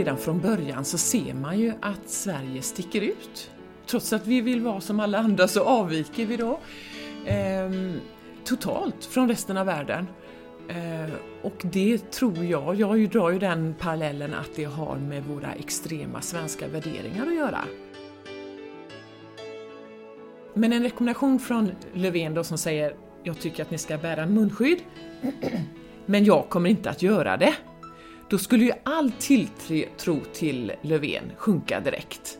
redan från början så ser man ju att Sverige sticker ut. Trots att vi vill vara som alla andra så avviker vi då eh, totalt från resten av världen. Eh, och det tror jag, jag drar ju den parallellen att det har med våra extrema svenska värderingar att göra. Men en rekommendation från Löfven då som säger jag tycker att ni ska bära munskydd, men jag kommer inte att göra det då skulle ju all tilltro till Löfven sjunka direkt.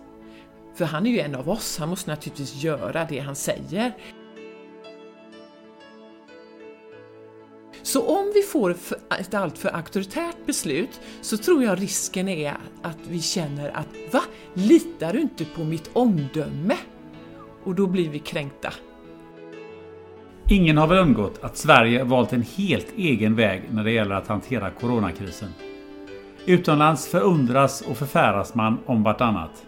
För han är ju en av oss, han måste naturligtvis göra det han säger. Så om vi får ett alltför auktoritärt beslut så tror jag risken är att vi känner att va? Litar du inte på mitt omdöme? Och då blir vi kränkta. Ingen har väl undgått att Sverige valt en helt egen väg när det gäller att hantera coronakrisen. Utomlands förundras och förfäras man om vartannat.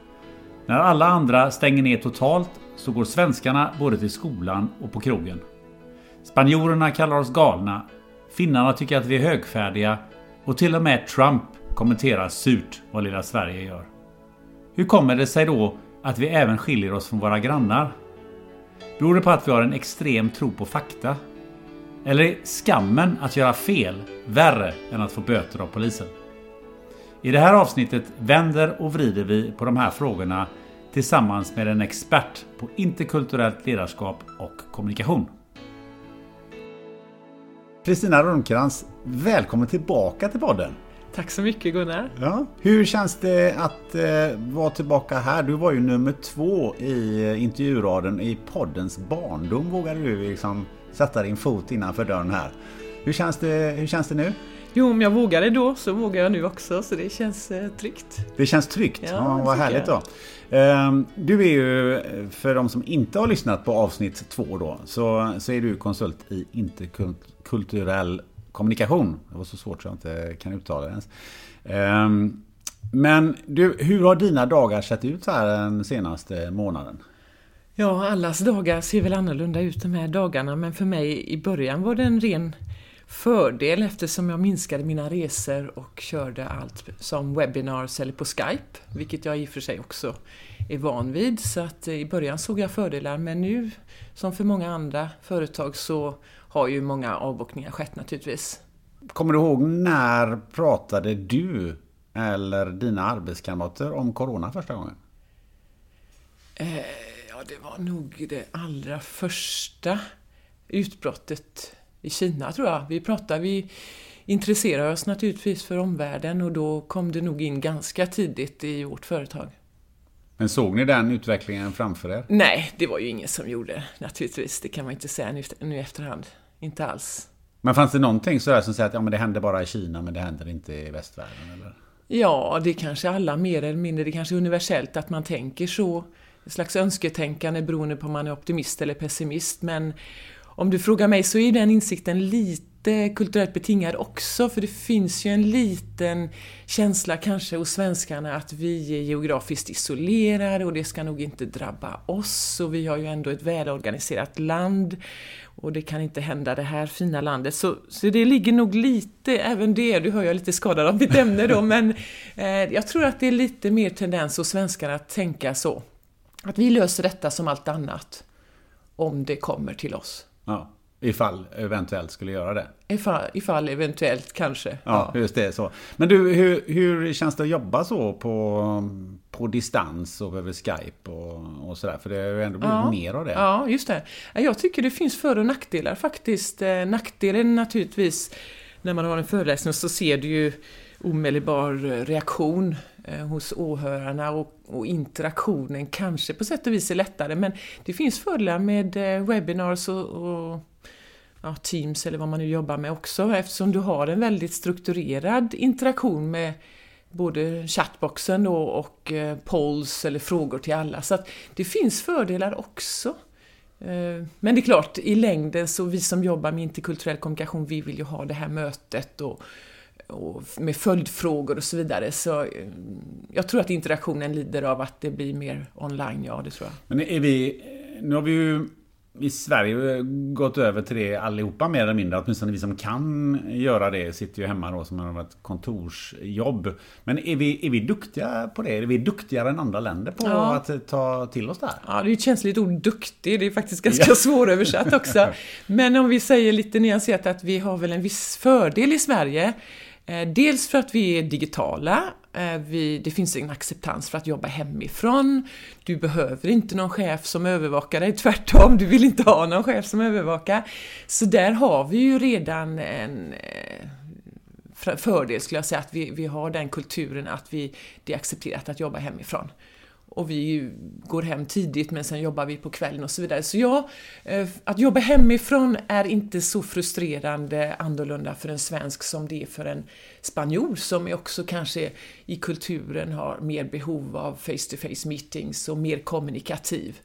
När alla andra stänger ner totalt så går svenskarna både till skolan och på krogen. Spanjorerna kallar oss galna. Finnarna tycker att vi är högfärdiga och till och med Trump kommenterar surt vad lilla Sverige gör. Hur kommer det sig då att vi även skiljer oss från våra grannar? Beror det på att vi har en extrem tro på fakta? Eller är skammen att göra fel värre än att få böter av polisen? I det här avsnittet vänder och vrider vi på de här frågorna tillsammans med en expert på interkulturellt ledarskap och kommunikation. Kristina Rundkrantz, välkommen tillbaka till podden. Tack så mycket Gunnar. Ja. Hur känns det att eh, vara tillbaka här? Du var ju nummer två i eh, intervjuraden i poddens barndom. Vågade du liksom sätta din fot innanför dörren här. Hur känns det, hur känns det nu? Jo, om jag vågade då så vågar jag nu också, så det känns eh, tryggt. Det känns tryggt? Ja, ja vad härligt då. Ehm, du är ju, för de som inte har lyssnat på avsnitt två då, så, så är du konsult i interkulturell kommunikation. Det var så svårt så jag inte kan uttala det ens. Ehm, men du, hur har dina dagar sett ut här den senaste månaden? Ja, allas dagar ser väl annorlunda ut de här dagarna, men för mig i början var det en ren fördel eftersom jag minskade mina resor och körde allt som webinars eller på Skype, vilket jag i och för sig också är van vid. Så att i början såg jag fördelar, men nu, som för många andra företag, så har ju många avbokningar skett naturligtvis. Kommer du ihåg när pratade du eller dina arbetskamrater om Corona första gången? Eh, ja, det var nog det allra första utbrottet i Kina tror jag. Vi pratar, vi intresserar oss naturligtvis för omvärlden och då kom det nog in ganska tidigt i vårt företag. Men såg ni den utvecklingen framför er? Nej, det var ju ingen som gjorde naturligtvis. Det kan man inte säga nu i efterhand. Inte alls. Men fanns det någonting sådär som säger att ja, men det händer bara i Kina men det händer inte i västvärlden? Eller? Ja, det kanske alla mer eller mindre, det kanske är universellt att man tänker så. Ett slags önsketänkande beroende på om man är optimist eller pessimist. Men om du frågar mig så är den insikten lite kulturellt betingad också, för det finns ju en liten känsla kanske hos svenskarna att vi är geografiskt isolerade och det ska nog inte drabba oss och vi har ju ändå ett välorganiserat land och det kan inte hända det här fina landet. Så, så det ligger nog lite, även det, du hör jag är lite skadad av mitt ämne då, men eh, jag tror att det är lite mer tendens hos svenskarna att tänka så. Att vi löser detta som allt annat, om det kommer till oss. Ja. Ifall eventuellt skulle göra det. Ifall, ifall eventuellt kanske. Ja, ja, just det. så. Men du, hur, hur känns det att jobba så på, på distans och över Skype och, och sådär? För det har ju ändå blivit ja, mer av det. Ja, just det. Jag tycker det finns för och nackdelar faktiskt. Eh, nackdelen naturligtvis när man har en föreläsning så ser du ju omedelbar reaktion Eh, hos åhörarna och, och, interaktionen kanske på sätt och vis är lättare men det finns fördelar med eh, webinars och, och ja, Teams eller vad man nu jobbar med också eftersom du har en väldigt strukturerad interaktion med både chattboxen då och eh, polls eller frågor till alla. Så att det finns fördelar också. Eh, men det är klart, i längden så vi som jobbar med interkulturell kommunikation, vi vill ju ha det här mötet och, och med följdfrågor och så vidare. Så eh, jag tror att interaktionen lider av att det blir mer online, ja det tror jag. Men är vi, nu har vi ju i Sverige gått över till det allihopa mer eller mindre. Åtminstone vi som kan göra det sitter ju hemma då som har ett kontorsjobb. Men är vi, är vi duktiga på det? Är vi duktigare än andra länder på ja. att ta till oss det här? Ja, det är ett känsligt ord, duktig. Det är faktiskt ganska ja. svåröversatt också. Men om vi säger lite nyanserat att vi har väl en viss fördel i Sverige. Eh, dels för att vi är digitala eh, vi, det finns en acceptans för att jobba hemifrån. Du behöver inte någon chef som övervakar dig, tvärtom, du vill inte ha någon chef som övervakar. Så där har vi ju redan en eh, fördel skulle jag säga, att vi, vi har den kulturen att vi, det är accepterat att jobba hemifrån och vi går hem tidigt men sen jobbar vi på kvällen och så vidare. Så ja, eh, att jobba hemifrån är inte så frustrerande annorlunda för en svensk som det är för en spanjor som också kanske i kulturen har mer behov av face-to-face meetings och mer kommunikativ.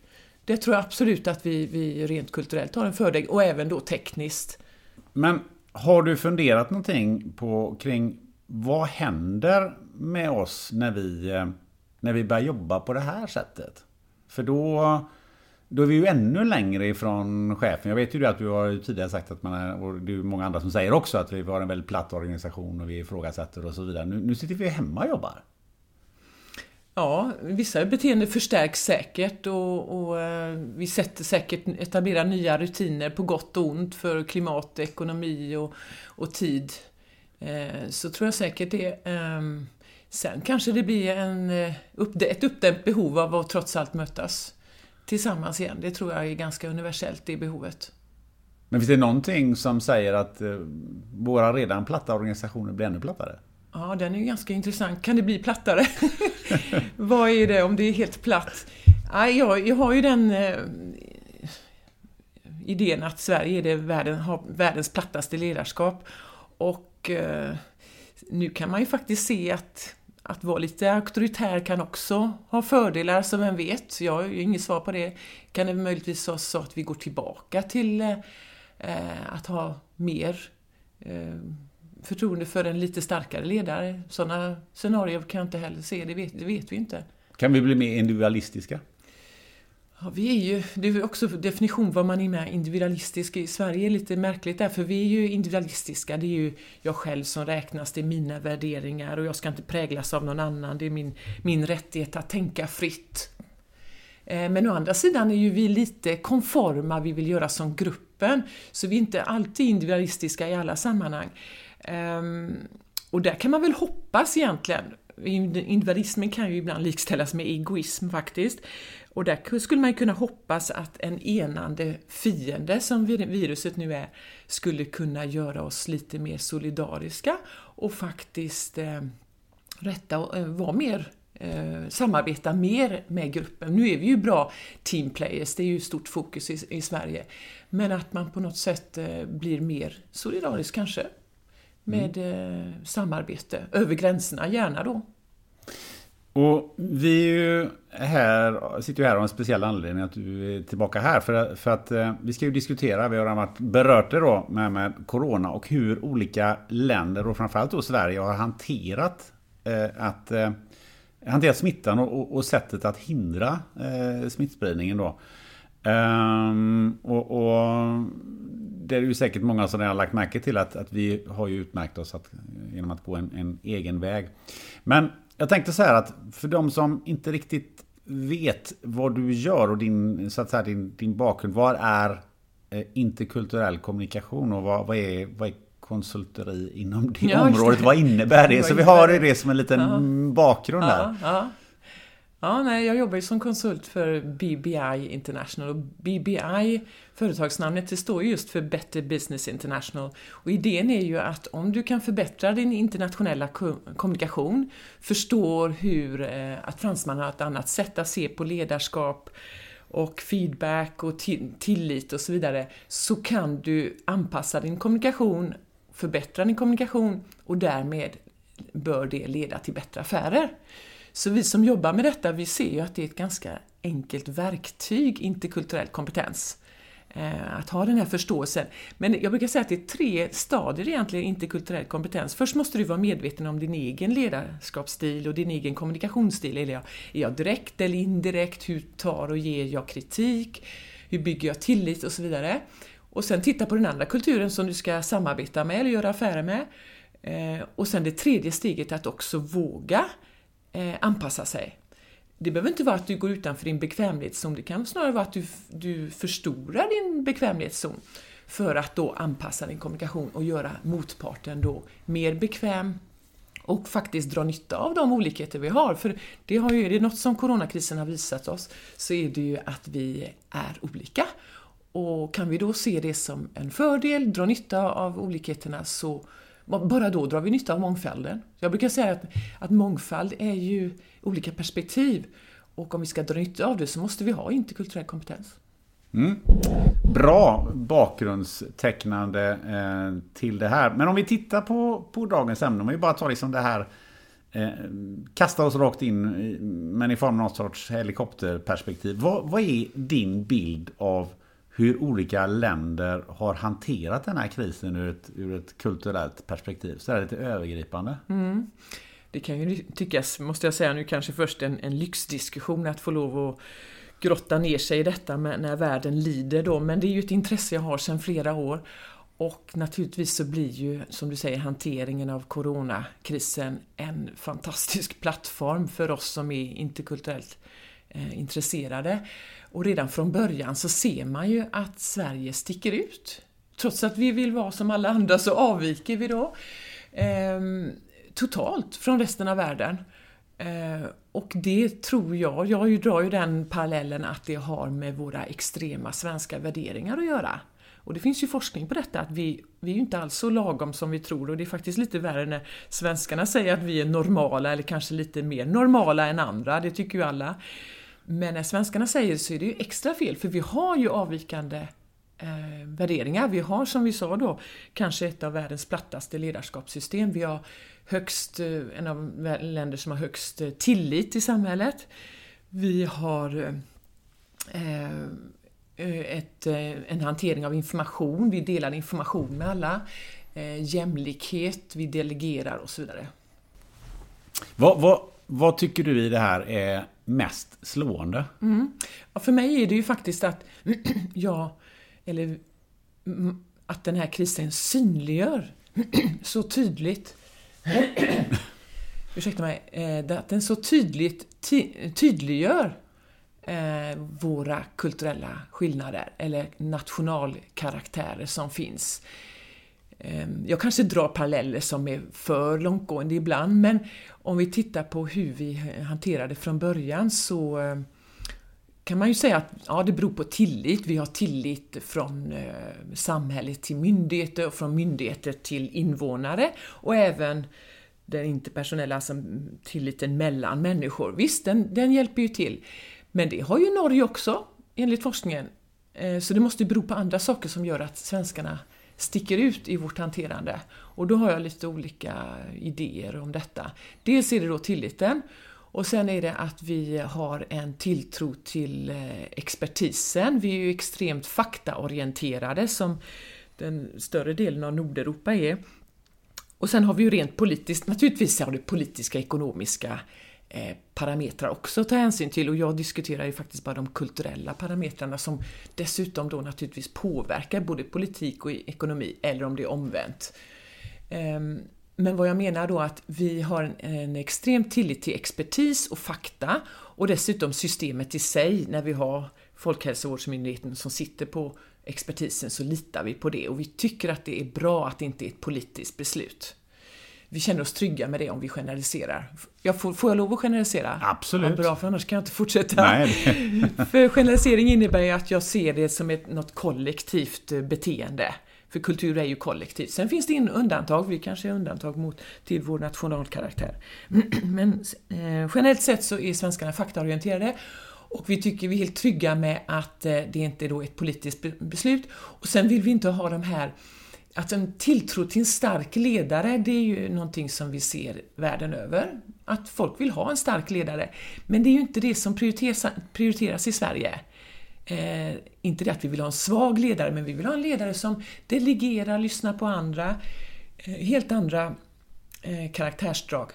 Det tror jag absolut att vi, vi rent kulturellt har en fördel och även då tekniskt. Men har du funderat någonting på kring vad händer med oss när vi eh, när vi börjar jobba på det här sättet. För då, då är vi ju ännu längre ifrån chefen. Jag vet ju att du har tidigare sagt att man är, och det är många andra som säger också, att vi har en väldigt platt organisation och vi ifrågasätter och så vidare. Nu, nu sitter vi hemma och jobbar. Ja, vissa beteenden förstärks säkert och, och eh, vi sätter säkert, etablerar nya rutiner på gott och ont för klimat, ekonomi och, och tid. Eh, så tror jag säkert det. är. Sen kanske det blir en, eh, ett uppdämt behov av att trots allt mötas tillsammans igen. Det tror jag är ganska universellt, det behovet. Men finns det någonting som säger att eh, våra redan platta organisationer blir ännu plattare? Ja, den är ju ganska intressant. Kan det bli plattare? Vad är det om det är helt platt? Ja, jag, jag har ju den eh, idén att Sverige är det världen, har världens plattaste ledarskap. Och nu kan man ju faktiskt se att att vara lite auktoritär kan också ha fördelar, så vem vet? Jag har ju inget svar på det. Kan det möjligtvis vara så att vi går tillbaka till eh, eh att ha mer eh, förtroende för en lite starkare ledare? Sådana scenarier kan jag inte heller se, det vet, det vet vi inte. Kan vi bli mer individualistiska? Ja, vi är ju, det är också definition vad man är med individualistisk. I Sverige är lite märkligt där, för vi är ju individualistiska. Det är ju jag själv som räknas, det är mina värderingar och jag ska inte präglas av någon annan. Det är min, min rättighet att tänka fritt. Eh, men å andra sidan är ju vi lite konforma, vi vill göra som gruppen. Så vi är inte alltid individualistiska i alla sammanhang. Ehm, och där kan man väl hoppas egentligen individualismen kan ju ibland likställas med egoism faktiskt. Och där skulle man kunna hoppas att en enande fiende som viruset nu är skulle kunna göra oss lite mer solidariska och faktiskt eh, rätta och eh, vara mer eh, samarbeta mer med gruppen. Nu är vi ju bra teamplayers, det är ju stort fokus i, i Sverige. Men att man på något sätt eh, blir mer solidarisk kanske med mm. samarbete över gränserna, gärna då. Och vi är ju här, sitter ju här av en speciell anledning att du är tillbaka här. För, för att eh, vi ska ju diskutera, vi har varit berört det då med, med Corona och hur olika länder och framförallt då Sverige har hanterat eh, att eh, hanterat smittan och, och, och, sättet att hindra eh, smittspridningen då. Um, och, och, det är ju säkert många som har lagt märke till att, att vi har ju utmärkt oss att, genom att gå en, en egen väg. Men jag tänkte så här att för de som inte riktigt vet vad du gör och din, så att säga, din, din bakgrund. Var är eh, interkulturell kommunikation och vad, vad, är, vad är konsulteri inom det Ja, området? det. Vad innebär det? Vad Så vi har det? det som en liten Ja. bakgrund där. Ja, ja ja nej, jag jobbar ju som konsult för BBI International och BBI, företagsnamnet, det står just för Better Business International. Och idén är ju att om du kan förbättra din internationella kommunikation, förstår hur, eh, att fransmännen har ett annat sätt att se på ledarskap och feedback och tillit och så vidare, så kan du anpassa din kommunikation, förbättra din kommunikation och därmed bör det leda till bättre affärer. Så vi som jobbar med detta, vi ser ju att det är ett ganska enkelt verktyg, interkulturell kompetens. Eh, att ha den här förståelsen. Men jag brukar säga att det är tre stadier egentligen interkulturell kompetens. Först måste du vara medveten om din egen ledarskapsstil och din egen kommunikationsstil. Är jag, är jag direkt eller indirekt? Hur tar och ger jag kritik? Hur bygger jag tillit och så vidare. Och sen titta på den andra kulturen som du ska samarbeta med eller göra affärer med. Eh, och sen det tredje steget är att också våga eh, anpassa sig. Det behöver inte vara att du går utanför din bekvämlighetszon, det kan snarare vara att du, du förstorar din bekvämlighetszon för att då anpassa din kommunikation och göra motparten då mer bekväm och faktiskt dra nytta av de olikheter vi har. För det har ju, är det något som coronakrisen har visat oss så är det ju att vi är olika. Och kan vi då se det som en fördel, dra nytta av olikheterna, så bara då drar vi nytta av mångfalden. Jag brukar säga att, att mångfald är ju olika perspektiv. Och om vi ska dra nytta av det så måste vi ha interkulturell kompetens. Mm. Bra bakgrundstecknande eh, till det här. Men om vi tittar på, på dagens ämne, om vi bara tar liksom det här eh, Kasta oss rakt in, men i form av någon sorts helikopterperspektiv. Vad, vad är din bild av hur olika länder har hanterat den här krisen ur ett, ur ett kulturellt perspektiv? Så här lite övergripande. Mm. Det kan ju tyckas, måste jag säga nu, kanske först en, en lyxdiskussion att få lov att grotta ner sig i detta med, när världen lider då, men det är ju ett intresse jag har sedan flera år. Och naturligtvis så blir ju, som du säger, hanteringen av coronakrisen en fantastisk plattform för oss som är interkulturellt eh, intresserade. Och redan från början så ser man ju att Sverige sticker ut. Trots att vi vill vara som alla andra så avviker vi då. eh, totalt från resten av världen. Eh, och det tror jag, jag drar ju den parallellen att det har med våra extrema svenska värderingar att göra. Och det finns ju forskning på detta, att vi, vi är ju inte alls så lagom som vi tror och det är faktiskt lite värre när svenskarna säger att vi är normala eller kanske lite mer normala än andra, det tycker ju alla. Men när svenskarna säger det så är det ju extra fel, för vi har ju avvikande eh, värderingar. Vi har som vi sa då kanske ett av världens plattaste ledarskapssystem. Vi har högst, eh, en av länder som har högst eh, tillit i samhället. Vi har eh, eh, ett, eh, en hantering av information, vi delar information med alla. Eh, jämlikhet, vi delegerar och så vidare. Vad, vad, vad tycker du i det här är mest slående? Mm. Ja, för mig är det ju faktiskt att, jag, eller mm, att den här krisen synliggör så tydligt ursäkta mig, eh, att den så tydligt ty- tydliggör eh, våra kulturella skillnader eller nationalkaraktärer som finns. Ehm, jag kanske drar paralleller som är för långtgående ibland, men om vi tittar på hur vi hanterade från början så ehm, kan man ju säga att ja, det beror på tillit. Vi har tillit från eh, samhället till myndigheter och från myndigheter till invånare och även den interpersonella alltså tilliten mellan människor. Visst, den, den hjälper ju till. Men det har ju Norge också, enligt forskningen. Eh, så det måste ju bero på andra saker som gör att svenskarna sticker ut i vårt hanterande. Och då har jag lite olika idéer om detta. Dels är det då tilliten och sen är det att vi har en tilltro till eh, expertisen. Vi är ju extremt faktaorienterade som den större delen av Nordeuropa är. Och sen har vi ju rent politiskt, naturligtvis har det politiska, ekonomiska eh, Eh, parametrar också att ta hänsyn till och jag diskuterar ju faktiskt bara de kulturella parametrarna som dessutom då naturligtvis påverkar både politik och ekonomi, eller om det är omvänt. Ehm, men vad jag menar då att vi har en extrem tillit till expertis och fakta och dessutom systemet i sig när vi har Folkhälsovårdsmyndigheten som sitter på expertisen så litar vi på det och vi tycker att det är bra att det inte är ett politiskt beslut. Vi känner oss trygga med det om vi generaliserar. Jag får, får jag lov att generalisera? Absolut. Ja, bra, för annars kan jag inte fortsätta. Nej. för generalisering innebär ju att jag ser det som ett, något kollektivt eh, beteende. För kultur är ju kollektivt. Sen finns det in undantag, vi kanske är undantag mot, till vår nationalkaraktär. Men eh, generellt sett så är svenskarna faktaorienterade och vi tycker vi är helt trygga med att eh, det inte är då ett politiskt beslut. Och sen vill vi inte ha de här att en tilltro till en stark ledare, det är ju någonting som vi ser världen över. Att folk vill ha en stark ledare. Men det är ju inte det som prioriteras, i Sverige. Eh, inte det att vi vill ha en svag ledare, men vi vill ha en ledare som delegerar, lyssnar på andra. Eh, helt andra eh, karaktärsdrag.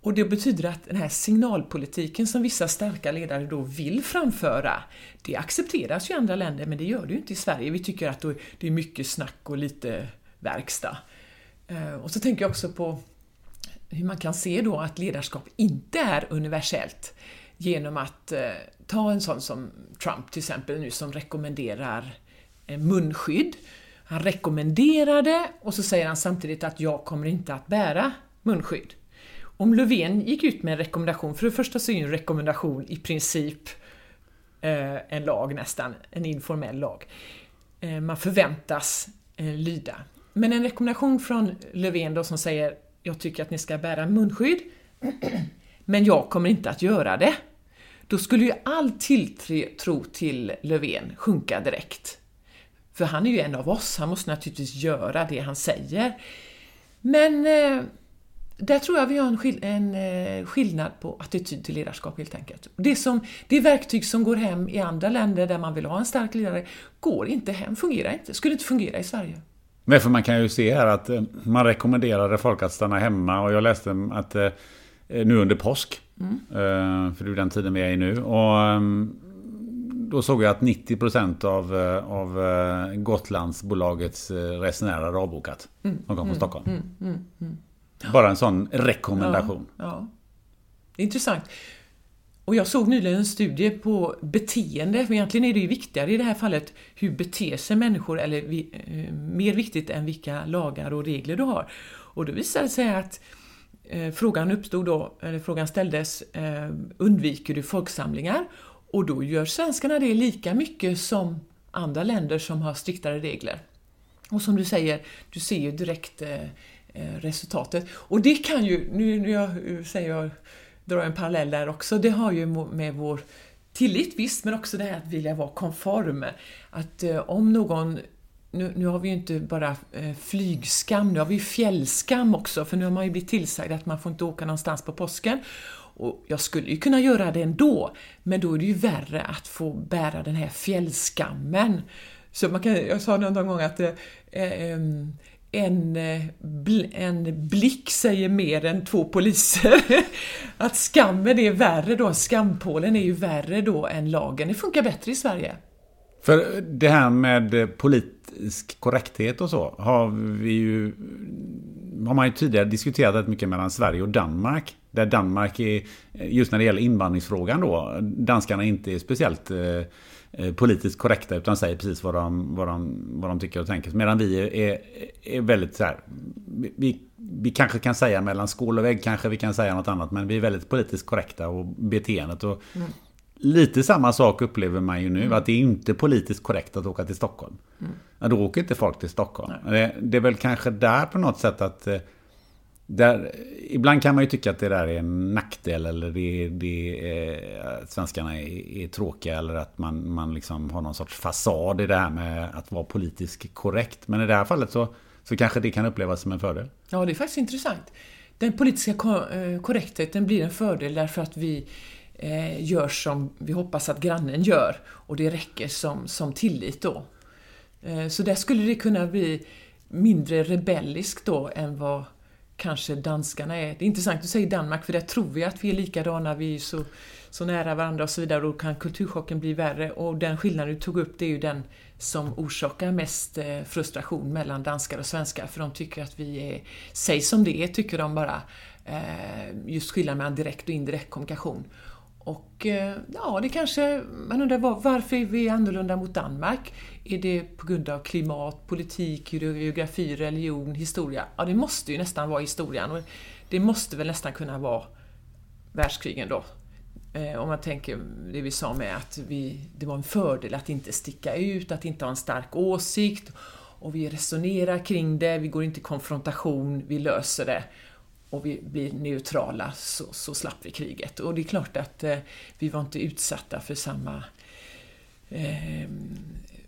Och det betyder att den här signalpolitiken som vissa starka ledare då vill framföra, det accepteras ju i andra länder, men det gör det ju inte i Sverige. Vi tycker att det är mycket snack och lite verkstad. Eh, och så tänker jag också på hur man kan se då att ledarskap inte är universellt genom att eh, ta en sån som Trump till exempel nu som rekommenderar eh, munskydd. Han rekommenderar det och så säger han samtidigt att jag kommer inte att bära munskydd. Om Löfven gick ut med en rekommendation, för det första så är ju en rekommendation i princip en lag nästan, en informell lag. Man förväntas lyda. Men en rekommendation från Löfven då som säger jag tycker att ni ska bära munskydd, men jag kommer inte att göra det. Då skulle ju all tilltro till Löfven sjunka direkt. För han är ju en av oss, han måste naturligtvis göra det han säger. Men eh, där tror jag vi har en, skill en eh, skillnad på attityd till ledarskap helt enkelt. Det, som, det verktyg som går hem i andra länder där man vill ha en stark ledare går inte hem, fungerar inte, skulle inte fungera i Sverige. Men för man kan ju se här att eh, man rekommenderade folk att stanna hemma och jag läste att eh, nu under påsk, mm. för det är den tiden vi är i nu, och ehm, då såg jag att 90% av, av Gotlandsbolagets resenärer har avbokat. Mm. De kom från mm. Stockholm. Mm. mm. mm. Bara en sån rekommendation. Ja, ja. Intressant. Och jag såg nyligen en studie på beteende, för egentligen är det ju viktigare i det här fallet hur beter sig människor, eller vi, eh, mer viktigt än vilka lagar och regler du har. Och då visade det sig att eh, frågan uppstod då, eller frågan ställdes, eh, undviker du folksamlingar? Och då gör svenskarna det lika mycket som andra länder som har striktare regler. Och som du säger, du ser ju direkt eh, eh resultatet. Och det kan ju, nu, nu jag eh, säger jag, drar en parallell där också, det har ju med vår tillit visst, men också det här att vilja vara konform. Att eh, om någon nu, nu, har vi ju inte bara eh, flygskam, nu har vi ju fjällskam också, för nu har man ju blivit tillsagd att man får inte åka någonstans på påsken. Och jag skulle ju kunna göra det ändå, men då är det ju värre att få bära den här fjällskammen. Så man kan, jag sa någon gång att eh, eh, en, eh, en blick säger mer än två poliser. Att skammen är värre då, skampålen är ju värre då än lagen. Det funkar bättre i Sverige. För det här med politisk korrekthet och så har vi ju har man ju tidigare diskuterat rätt mycket mellan Sverige och Danmark. Där Danmark är, just när det gäller invandringsfrågan då, danskarna inte är speciellt Eh, politiskt korrekta utan säger precis vad de, vad de, vad de tycker och tänker. Medan vi är, är väldigt så här, vi, vi kanske kan säga mellan skål och vägg kanske vi kan säga något annat men vi är väldigt politiskt korrekta och beteendet. Och mm. Lite samma sak upplever man ju nu, mm. att det är inte politiskt korrekt att åka till Stockholm. Mm. Då åker inte folk till Stockholm. Det, det, är väl kanske där på något sätt att eh, där, ibland kan man ju tycka att det där är en nackdel eller det, det eh, att svenskarna är, är, tråkiga eller att man, man liksom har någon sorts fasad i det här med att vara politiskt korrekt. Men i det här fallet så, så kanske det kan upplevas som en fördel. Ja, det är faktiskt intressant. Den politiska eh, korrektheten blir en fördel därför att vi eh, gör som vi hoppas att grannen gör och det räcker som, som tillit då. Eh, så där skulle det kunna bli mindre rebelliskt då än vad kanske danskarna är. Det är intressant att du säger Danmark, för där tror vi att vi är likadana, vi är så, så nära varandra och så vidare, och då kan kulturchocken bli värre. Och den skillnaden du tog upp, det är ju den som orsakar mest eh, frustration mellan danskar och svenskar, för de tycker att vi är, säg som det är, tycker de bara, eh, just skillnaden mellan direkt och indirekt kommunikation. Och eh, ja, det kanske, man undrar var, varför är vi annorlunda mot Danmark? Är det på grund av klimat, politik, geografi, religion, historia? Ja, det måste ju nästan vara historien och det måste väl nästan kunna vara världskrigen då. Eh, om man tänker det vi sa med att vi, det var en fördel att inte sticka ut, att inte ha en stark åsikt och vi resonerar kring det, vi går inte i konfrontation, vi löser det och vi blir neutrala så, så slapp vi kriget. Och det är klart att eh, vi var inte utsatta för samma eh,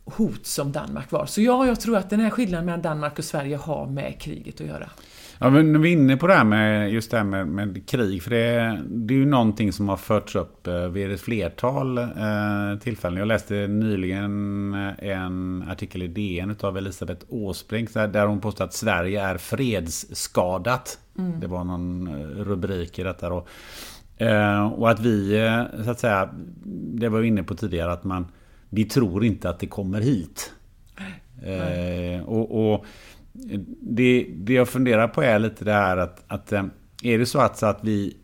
hot som Danmark var. Så ja, jag tror att den här skillnaden mellan Danmark och Sverige har med kriget att göra. Ja, men när vi är inne på det här med just det här med, med krig. För det, det, är ju någonting som har förts upp eh, vid ett flertal eh, tillfällen. Jag läste nyligen eh, en artikel i DN av Elisabeth Åsbrink. Där hon påstår att Sverige är fredsskadat. Mm. Det var någon eh, rubrik i detta då. Eh, och att vi, så att säga, det var vi inne på tidigare, att man, vi tror inte att det kommer hit. Eh, och, och det, det jag funderar på är lite det här att, att eh, är det så att, så att vi,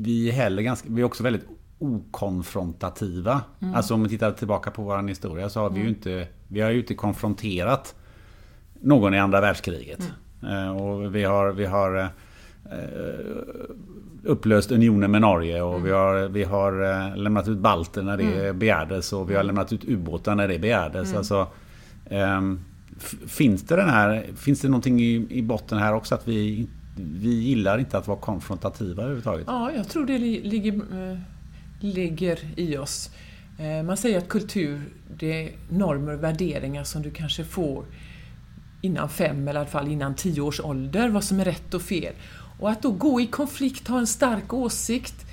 vi, heller ganska, vi är också väldigt okonfrontativa. Mm. Alltså om vi tittar tillbaka på vår historia så har mm. vi ju mm. inte, vi har ju inte konfronterat någon i andra världskriget. Mm. Eh, och vi har, vi har eh, upplöst unionen med Norge och vi mm. har, vi har lämnat ut balter när det mm. begärdes och vi har lämnat ut ubåtar när det begärdes. Mm. Alltså, um, Finns det den här, finns det någonting i, i botten här också att vi, vi gillar inte att vara konfrontativa överhuvudtaget? Ja, jag tror det ligger, eh, ligger i oss. Eh, man säger att kultur, det är normer och värderingar som du kanske får innan fem eller i alla fall innan tio års ålder, vad som är rätt och fel. Och att då gå i konflikt, ha en stark åsikt,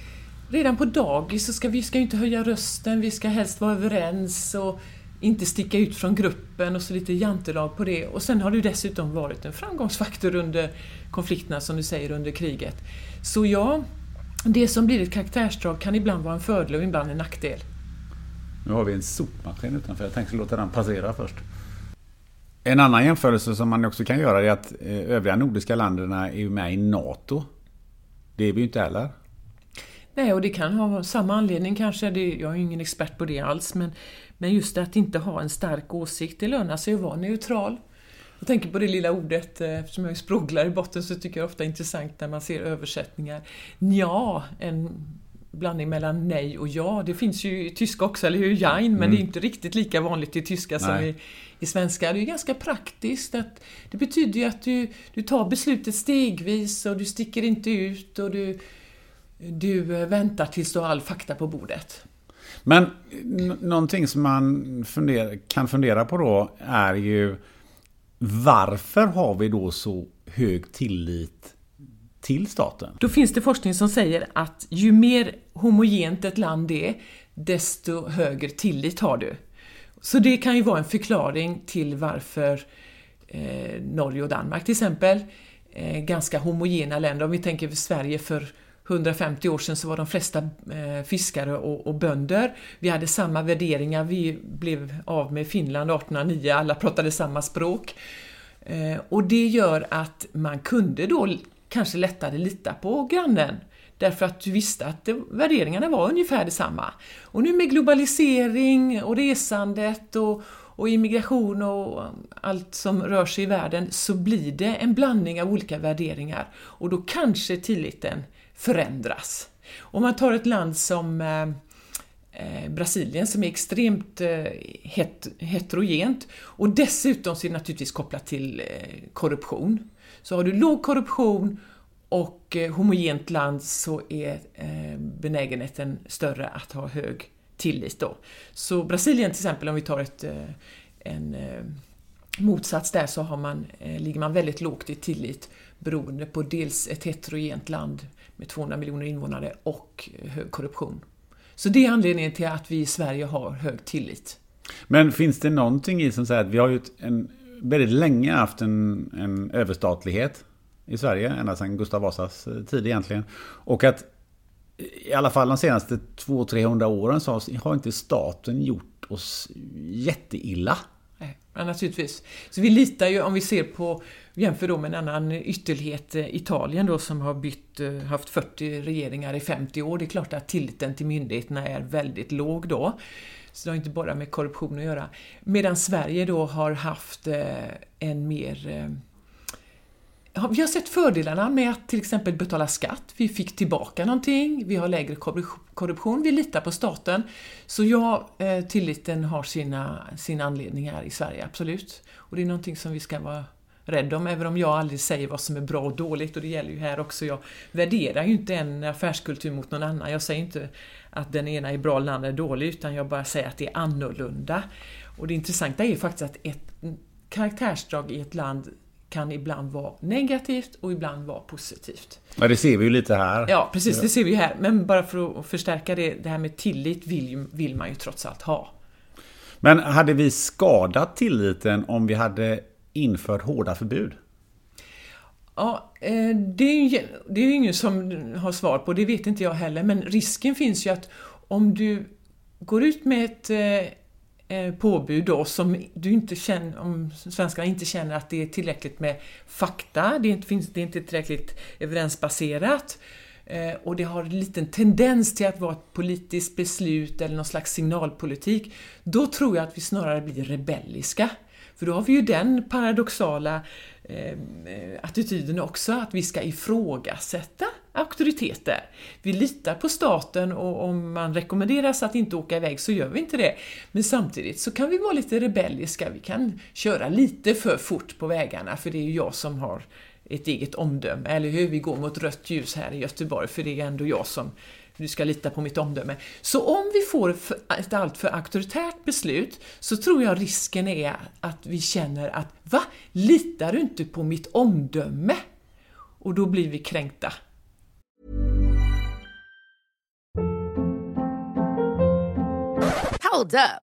redan på dagis så ska vi ska inte höja rösten, vi ska helst vara överens och inte sticka ut från gruppen och så lite jantelag på det. Och sen har det dessutom varit en framgångsfaktor under konflikterna, som du säger, under kriget. Så ja, det som blir ett karaktärsdrag kan ibland vara en fördel och ibland en nackdel. Nu har vi en sopmaskin utanför, jag tänkte låta den passera först. En annan jämförelse som man också kan göra är att eh, övriga nordiska länderna är med i NATO. Det är vi ju inte heller. Nej, och det kan ha samma anledning kanske. Det, jag är ju ingen expert på det alls, men, men just att inte ha en stark åsikt, det lönar sig att vara neutral. Jag tänker på det lilla ordet, eh, eftersom jag är språklärare i botten så tycker jag ofta är intressant när man ser översättningar. Ja, en blandning mellan nej och ja. Det finns ju i tyska också, eller hur? Jein, men mm. det är inte riktigt lika vanligt i tyska nej. som i, i svenska. Det är ganska praktiskt. Att det betyder ju att du, du tar beslutet stegvis och du sticker inte ut och du, du eh, väntar tills du har all fakta på bordet. Men någonting som man funderar, kan fundera på då är ju varför har vi då så hög tillit till staten? Då finns det forskning som säger att ju mer homogent ett land är, desto högre tillit har du. Så det kan ju vara en förklaring till varför eh, Norge och Danmark till exempel, eh, ganska homogena länder. Om vi tänker för Sverige för 150 år sedan så var de flesta eh, fiskare och, och, bönder. Vi hade samma värderingar, vi blev av med Finland 1809, alla pratade samma språk. Eh, och det gör att man kunde då kanske lättare lita på grannen. Därför att du visste att det, värderingarna var ungefär detsamma. Och nu med globalisering och resandet och, och immigration och eh, allt som rör sig i världen så blir det en blandning av olika värderingar. Och då kanske tilliten förändras. Om man tar ett land som eh, eh, Brasilien som är extremt eh, het, heterogent och dessutom så är det naturligtvis kopplat till korruption. Så har du låg korruption och homogent land så är benägenheten större att ha hög tillit då. Så Brasilien till exempel, om vi tar ett, en motsats där, så har man, eh, ligger man väldigt lågt i tillit beroende på dels ett heterogent land med 200 miljoner invånare och hög korruption. Så det är anledningen till att vi i Sverige har hög tillit. Men finns det någonting i som säger att vi har ju en, väldigt länge haft en, en överstatlighet i Sverige, ända sedan Gustav Vasas eh, tid egentligen. Och att eh, i alla fall de senaste 200-300 åren så har inte staten gjort oss jätteilla. Ja, naturligtvis. Så vi litar ju, om vi ser på, jämför då med en annan ytterlighet, eh, Italien då som har bytt, eh, haft 40 regeringar i 50 år. Det är klart att tilliten till myndigheterna är väldigt låg då. Så det har inte bara med korruption att göra. Medan Sverige då har haft eh, en mer vi har sett fördelarna med att till exempel betala skatt. Vi fick tillbaka någonting, vi har lägre korruption, vi litar på staten. Så ja, eh, tilliten har sina, sina anledningar i Sverige, absolut. Och det är någonting som vi ska vara rädda om, även om jag aldrig säger vad som är bra och dåligt och det gäller ju här också. Jag värderar ju inte en affärskultur mot någon annan. Jag säger inte att den ena är bra och den andra är dålig, utan jag bara säger att det är annorlunda. Och det intressanta är ju faktiskt att ett karaktärsdrag i ett land kan ibland vara negativt och ibland vara positivt. Ja, det ser vi ju lite här. Ja, precis, det ser vi ju här. Men bara för att förstärka det, det här med tillit vill, vill man ju trots allt ha. Men hade vi skadat tilliten om vi hade infört hårda förbud? Ja, eh, det är ju det är ingen som har svar på, det vet inte jag heller, men risken finns ju att om du går ut med ett Eh, Eh, påbud då som du inte känner, om svenskarna inte känner att det är tillräckligt med fakta, det är inte, finns, det är inte tillräckligt evidensbaserat eh, och det har en liten tendens till att vara ett politiskt beslut eller någon slags signalpolitik, då tror jag att vi snarare blir rebelliska. För då har vi ju den paradoxala eh, Ehm, eh, attityden också, att vi ska ifrågasätta auktoriteter. Vi litar på staten och om man rekommenderas att inte åka iväg så gör vi inte det. Men samtidigt så kan vi vara lite rebelliska, vi kan köra lite för fort på vägarna för det är ju jag som har ett eget omdöme, eller hur? Vi går mot rött ljus här i Göteborg för det är ändå jag som du ska lita på mitt omdöme. Så om vi får ett alltför auktoritärt beslut så tror jag risken är att vi känner att Va? Litar du inte på mitt omdöme? Och då blir vi kränkta. Hold up.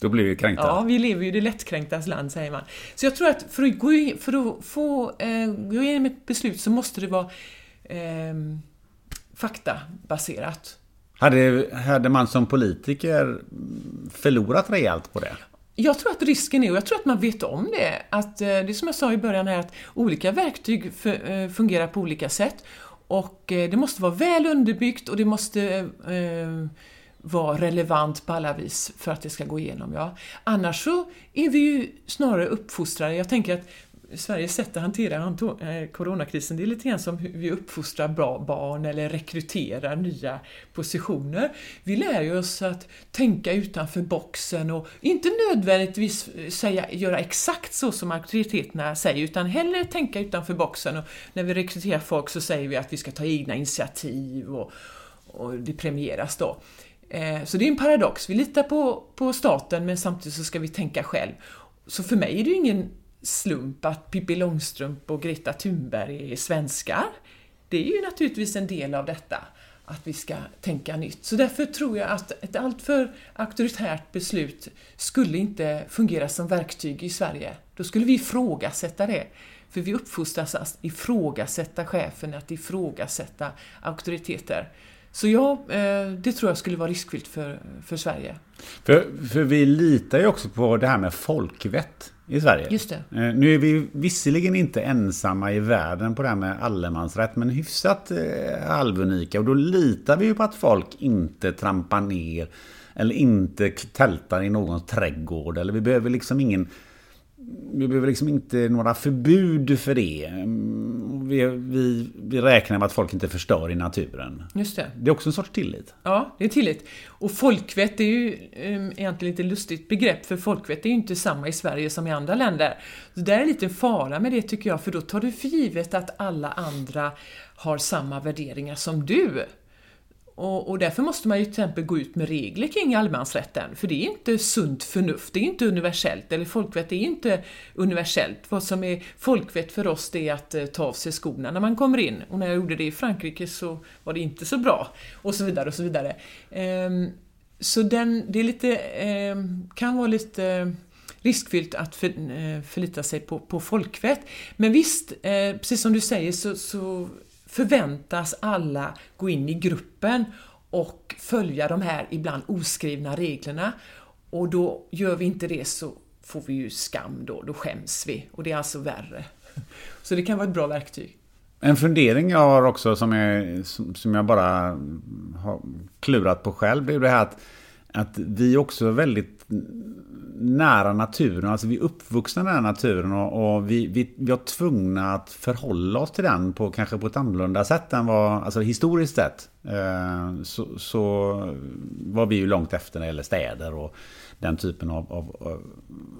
Då blir vi kränkta. Ja, vi lever ju i det lättkränktas land, säger man. Så jag tror att för att, gå in, för att få eh, gå igenom ett beslut så måste det vara eh, faktabaserat. Hade, hade man som politiker förlorat rejält på det? Jag tror att risken är, och jag tror att man vet om det, att eh, det är som jag sa i början här, att olika verktyg eh, fungerar på olika sätt. Och eh, det måste vara väl underbyggt och det måste vara relevant på alla vis för att det ska gå igenom. Ja. Annars så är vi ju snarare uppfostrade. Jag tänker att Sveriges sätt att hantera eh, coronakrisen, det är lite grann som hur vi uppfostrar bra barn eller rekryterar nya positioner. Vi lär ju oss att tänka utanför boxen och inte nödvändigtvis eh, säga, göra exakt så som auktoriteterna säger, utan hellre tänka utanför boxen. Och när vi rekryterar folk så säger vi att vi ska ta egna initiativ och, och det premieras då. Eh, så det är en paradox. Vi litar på, på staten men samtidigt så ska vi tänka själv. Så för mig är det ju ingen slump att Pippi Långstrump och Greta Thunberg är svenskar. Det är ju naturligtvis en del av detta. att vi ska tänka nytt. Så därför tror jag att ett alltför auktoritärt beslut skulle inte fungera som verktyg i Sverige. Då skulle vi ifrågasätta det. För vi uppfostras att ifrågasätta chefen, att ifrågasätta auktoriteter. Så ja, eh, det tror jag skulle vara riskfyllt för, för Sverige. För, för vi litar ju också på det här med folkvett i Sverige. Just det. Eh, nu är vi visserligen inte ensamma i världen på det här med allemansrätt, men hyfsat eh, halvunika. Och då litar vi ju på att folk inte trampar ner eller inte tältar i någons trädgård. Eller vi behöver liksom ingen vi behöver liksom inte några förbud för det. Vi, vi, vi räknar med att folk inte förstör i naturen. Just det. Det är också en sorts tillit. Ja, det är tillit. Och folkvett är ju um, egentligen lite lustigt begrepp, för folkvett är ju inte samma i Sverige som i andra länder. Så det är en liten fara med det tycker jag, för då tar du för givet att alla andra har samma värderingar som du. Och, och, därför måste man ju till exempel gå ut med regler kring allemansrätten, för det är inte sunt förnuft, det är inte universellt, eller folkvett är inte universellt. Vad som är folkvett för oss det är att eh, ta av sig skorna när man kommer in, och när jag gjorde det i Frankrike så var det inte så bra, och så vidare och så vidare. Ehm, så den, det är lite, eh, kan vara lite riskfyllt att för, eh, förlita sig på, på folkvett. Men visst, eh, precis som du säger så, så förväntas alla gå in i gruppen och följa de här ibland oskrivna reglerna. Och då gör vi inte det så får vi ju skam då, då skäms vi. Och det är alltså värre. Så det kan vara ett bra verktyg. En fundering jag har också som, jag, som jag bara har klurat på själv, det är det här att, att vi också är väldigt nära naturen. Alltså vi är uppvuxna nära naturen och, och vi, vi, vi var tvungna att förhålla oss till den på kanske på ett annorlunda sätt än vad, alltså historiskt sett. Eh, så, så var vi ju långt efter när det gäller städer och den typen av, av,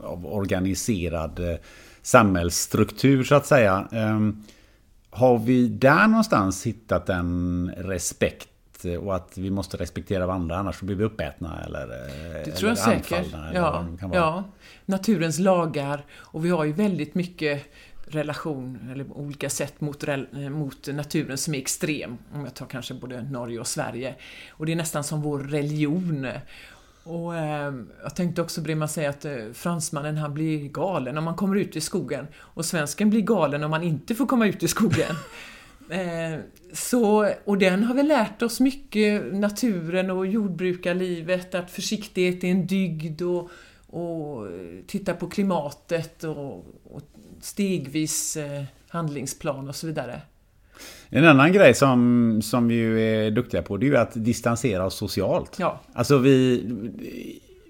av organiserad eh, samhällsstruktur så att säga. Eh, har vi där någonstans hittat en respekt och att vi måste respektera varandra annars blir vi uppätna eller Det tror jag säkert. Ja, ja. Naturens lagar och vi har ju väldigt mycket relation eller olika sätt mot, mot naturen som är extrem. Om jag tar kanske både Norge och Sverige. Och det är nästan som vår religion. Och eh, jag tänkte också Brimma säga att eh, fransmannen han blir galen om man kommer ut i skogen och svensken blir galen om man inte får komma ut i skogen. Eh, så, och den har väl lärt oss mycket, naturen och jordbrukarlivet, att försiktighet är en dygd och, och titta på klimatet och, och stegvis eh, handlingsplan och så vidare. En annan grej som, som vi ju är duktiga på det är ju att distansera oss socialt. Ja. Alltså vi,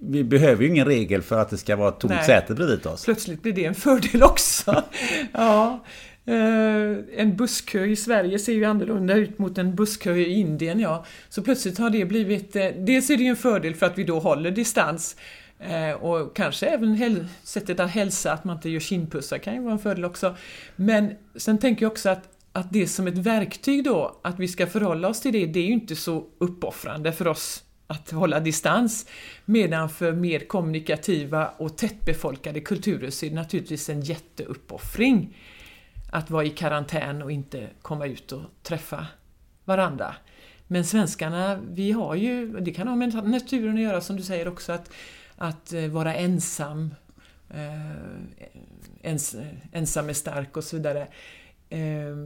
vi behöver ju ingen regel för att det ska vara ett tomt säte bredvid oss. Plötsligt blir det en fördel också. ja. Eh, en busskö i Sverige ser ju annorlunda ut mot en busskö i Indien, ja. Så plötsligt har det blivit... eh, dels är det ju en fördel för att vi då håller distans eh, och kanske även sättet att hälsa, att man inte gör kindpussar kan ju vara en fördel också. Men sen tänker jag också att, att det som ett verktyg då, att vi ska förhålla oss till det, det är ju inte så uppoffrande för oss att hålla distans. Medan för mer kommunikativa och tättbefolkade kulturer så är det naturligtvis en jätteuppoffring att vara i karantän och inte komma ut och träffa varandra. Men svenskarna, vi har ju, det kan ha med naturen att göra som du säger också, att, att eh, vara ensam, eh, ens, ensam är stark och så vidare. Eh,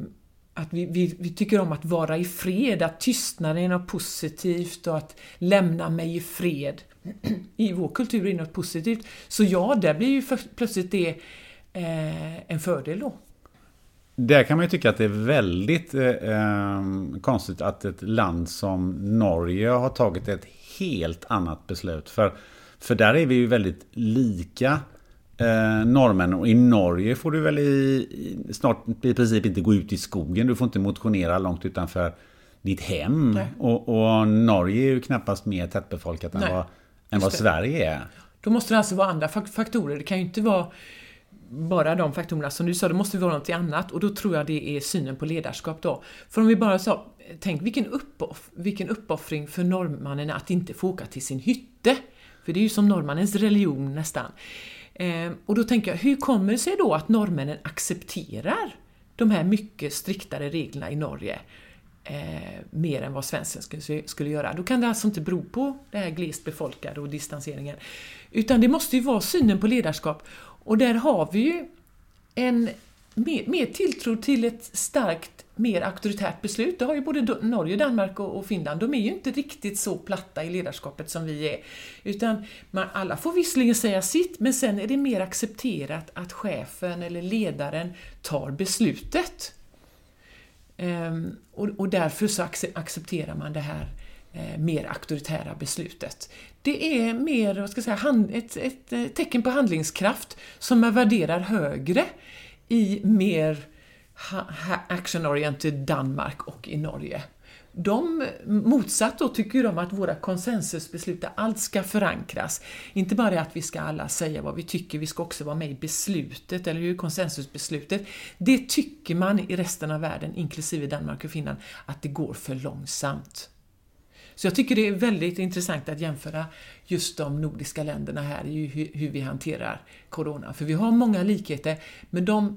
att vi, vi, vi, tycker om att vara i fred, att tystnaden är något positivt och att lämna mig i fred. I vår kultur är något positivt. Så ja, där blir ju för, plötsligt det eh, en fördel då. Där kan man ju tycka att det är väldigt eh, eh, konstigt att ett land som Norge har tagit ett helt annat beslut. För, för där är vi ju väldigt lika eh, norrmän. Och i Norge får du väl i, i, snart i princip inte gå ut i skogen. Du får inte motionera långt utanför ditt hem. Och, och, Norge är ju knappast mer tättbefolkat än vad, än vad Sverige är. Då måste det alltså vara andra faktorer. Det kan ju inte vara bara de faktorerna som du sa, det måste vara något annat och då tror jag det är synen på ledarskap då. För om vi bara sa, tänk vilken, uppoff, vilken uppoffring för norrmannen att inte få åka till sin hytte. För det är ju som norrmannens religion nästan. Eh, och då tänker jag, hur kommer det sig då att norrmännen accepterar de här mycket striktare reglerna i Norge? eh, mer än vad svensken skulle, skulle göra. Då kan det alltså inte bero på det här glest befolkade och distanseringen. Utan det måste ju vara synen på ledarskap. Och där har vi ju en mer, mer tilltro till ett starkt, mer auktoritärt beslut. Det har ju både Norge, Danmark och Finland. De är ju inte riktigt så platta i ledarskapet som vi är. Utan man, alla får visserligen säga sitt, men sen är det mer accepterat att chefen eller ledaren tar beslutet. Ehm, och, och, därför så accepterar man det här eh, Eh, mer auktoritära beslutet. Det är mer vad ska jag säga, hand, ett, ett, eh, tecken på handlingskraft som man värderar högre i mer action-oriented Danmark och i Norge. De, motsatt då tycker de att våra konsensusbeslut, där allt ska förankras. Inte bara att vi ska alla säga vad vi tycker, vi ska också vara med i beslutet, eller hur? Konsensusbeslutet. Det tycker man i resten av världen, inklusive Danmark och Finland, att det går för långsamt. Så jag tycker det är väldigt intressant att jämföra just de nordiska länderna här i hur, vi hanterar Corona. För vi har många likheter, men de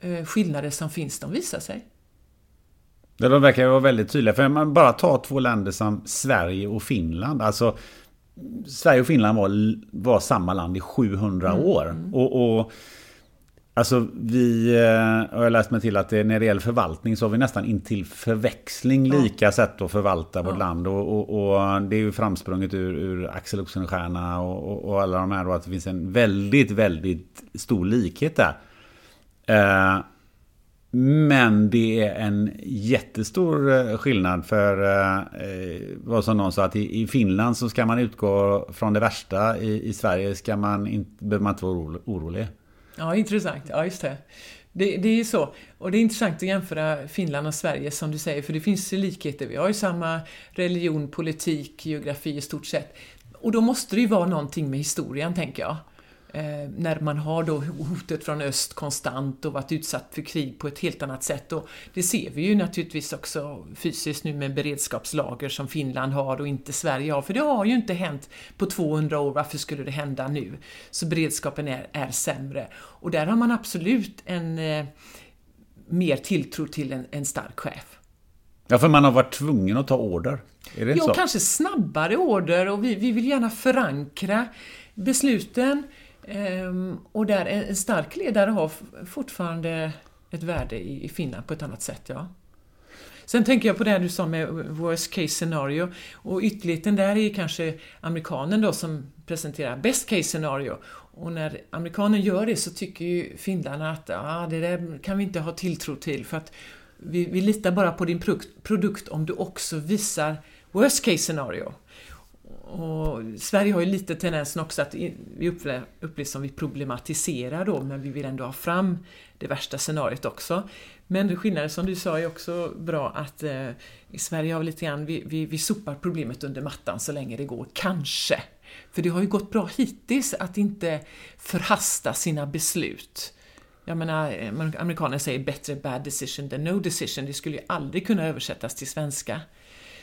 eh, skillnader som finns, de visar sig. Ja, de verkar vara väldigt tydliga. För man bara tar två länder som Sverige och Finland. Alltså, Sverige och Finland var, var samma land i 700 mm. år. Mm. Och, och Alltså vi, eh, har jag läst mig till att det, när det gäller förvaltning så har vi nästan intill förväxling lika ja. sätt att förvalta vårt ja. land. Och, och, och, det är ju framsprunget ur, ur Axel Oxenstierna och, och, alla de här då, att det finns en väldigt, väldigt stor likhet där. Eh, men det är en jättestor eh, skillnad för eh, vad som någon sa att i, i, Finland så ska man utgå från det värsta. I, i Sverige ska man inte, behöver man inte vara orolig. Ja, intressant. Ja, just det. det. Det är ju så. Och det är intressant att jämföra Finland och Sverige som du säger, för det finns likheter. Vi har ju samma religion, politik, geografi i stort sett. Och då måste det ju vara någonting med historien, tänker jag. Eh, när man har då hotet från öst konstant och varit utsatt för krig på ett helt annat sätt. Och det ser vi ju naturligtvis också fysiskt nu med beredskapslager som Finland har och inte Sverige har, för det har ju inte hänt på 200 år, varför skulle det hända nu? Så beredskapen är, är sämre. Och där har man absolut en eh, mer tilltro till en, en stark chef. Ja, för man har varit tvungen att ta order. Är det ja, så? kanske snabbare order och vi, vi vill gärna förankra besluten Ehm, och där en stark ledare har fortfarande ett värde i Finland på ett annat sätt, ja. Sen tänker jag på det du sa med worst case scenario och ytterligheten där är kanske amerikanen då som presenterar best case scenario. Och när amerikanen gör det så tycker ju finnarna att ah, det där kan vi inte ha tilltro till för att vi, vi litar bara på din produkt om du också visar worst case scenario. Och Sverige har ju lite tendensen också att vi upplevs som vi problematiserar då, men vi vill ändå ha fram det värsta scenariot också. Men skillnaden som du sa är också bra att eh, i Sverige har vi lite grann, vi, vi, vi sopar problemet under mattan så länge det går, kanske. För det har ju gått bra hittills att inte förhasta sina beslut. Jag menar, eh, amerikaner säger bättre bad decision than no decision”, det skulle ju aldrig kunna översättas till svenska.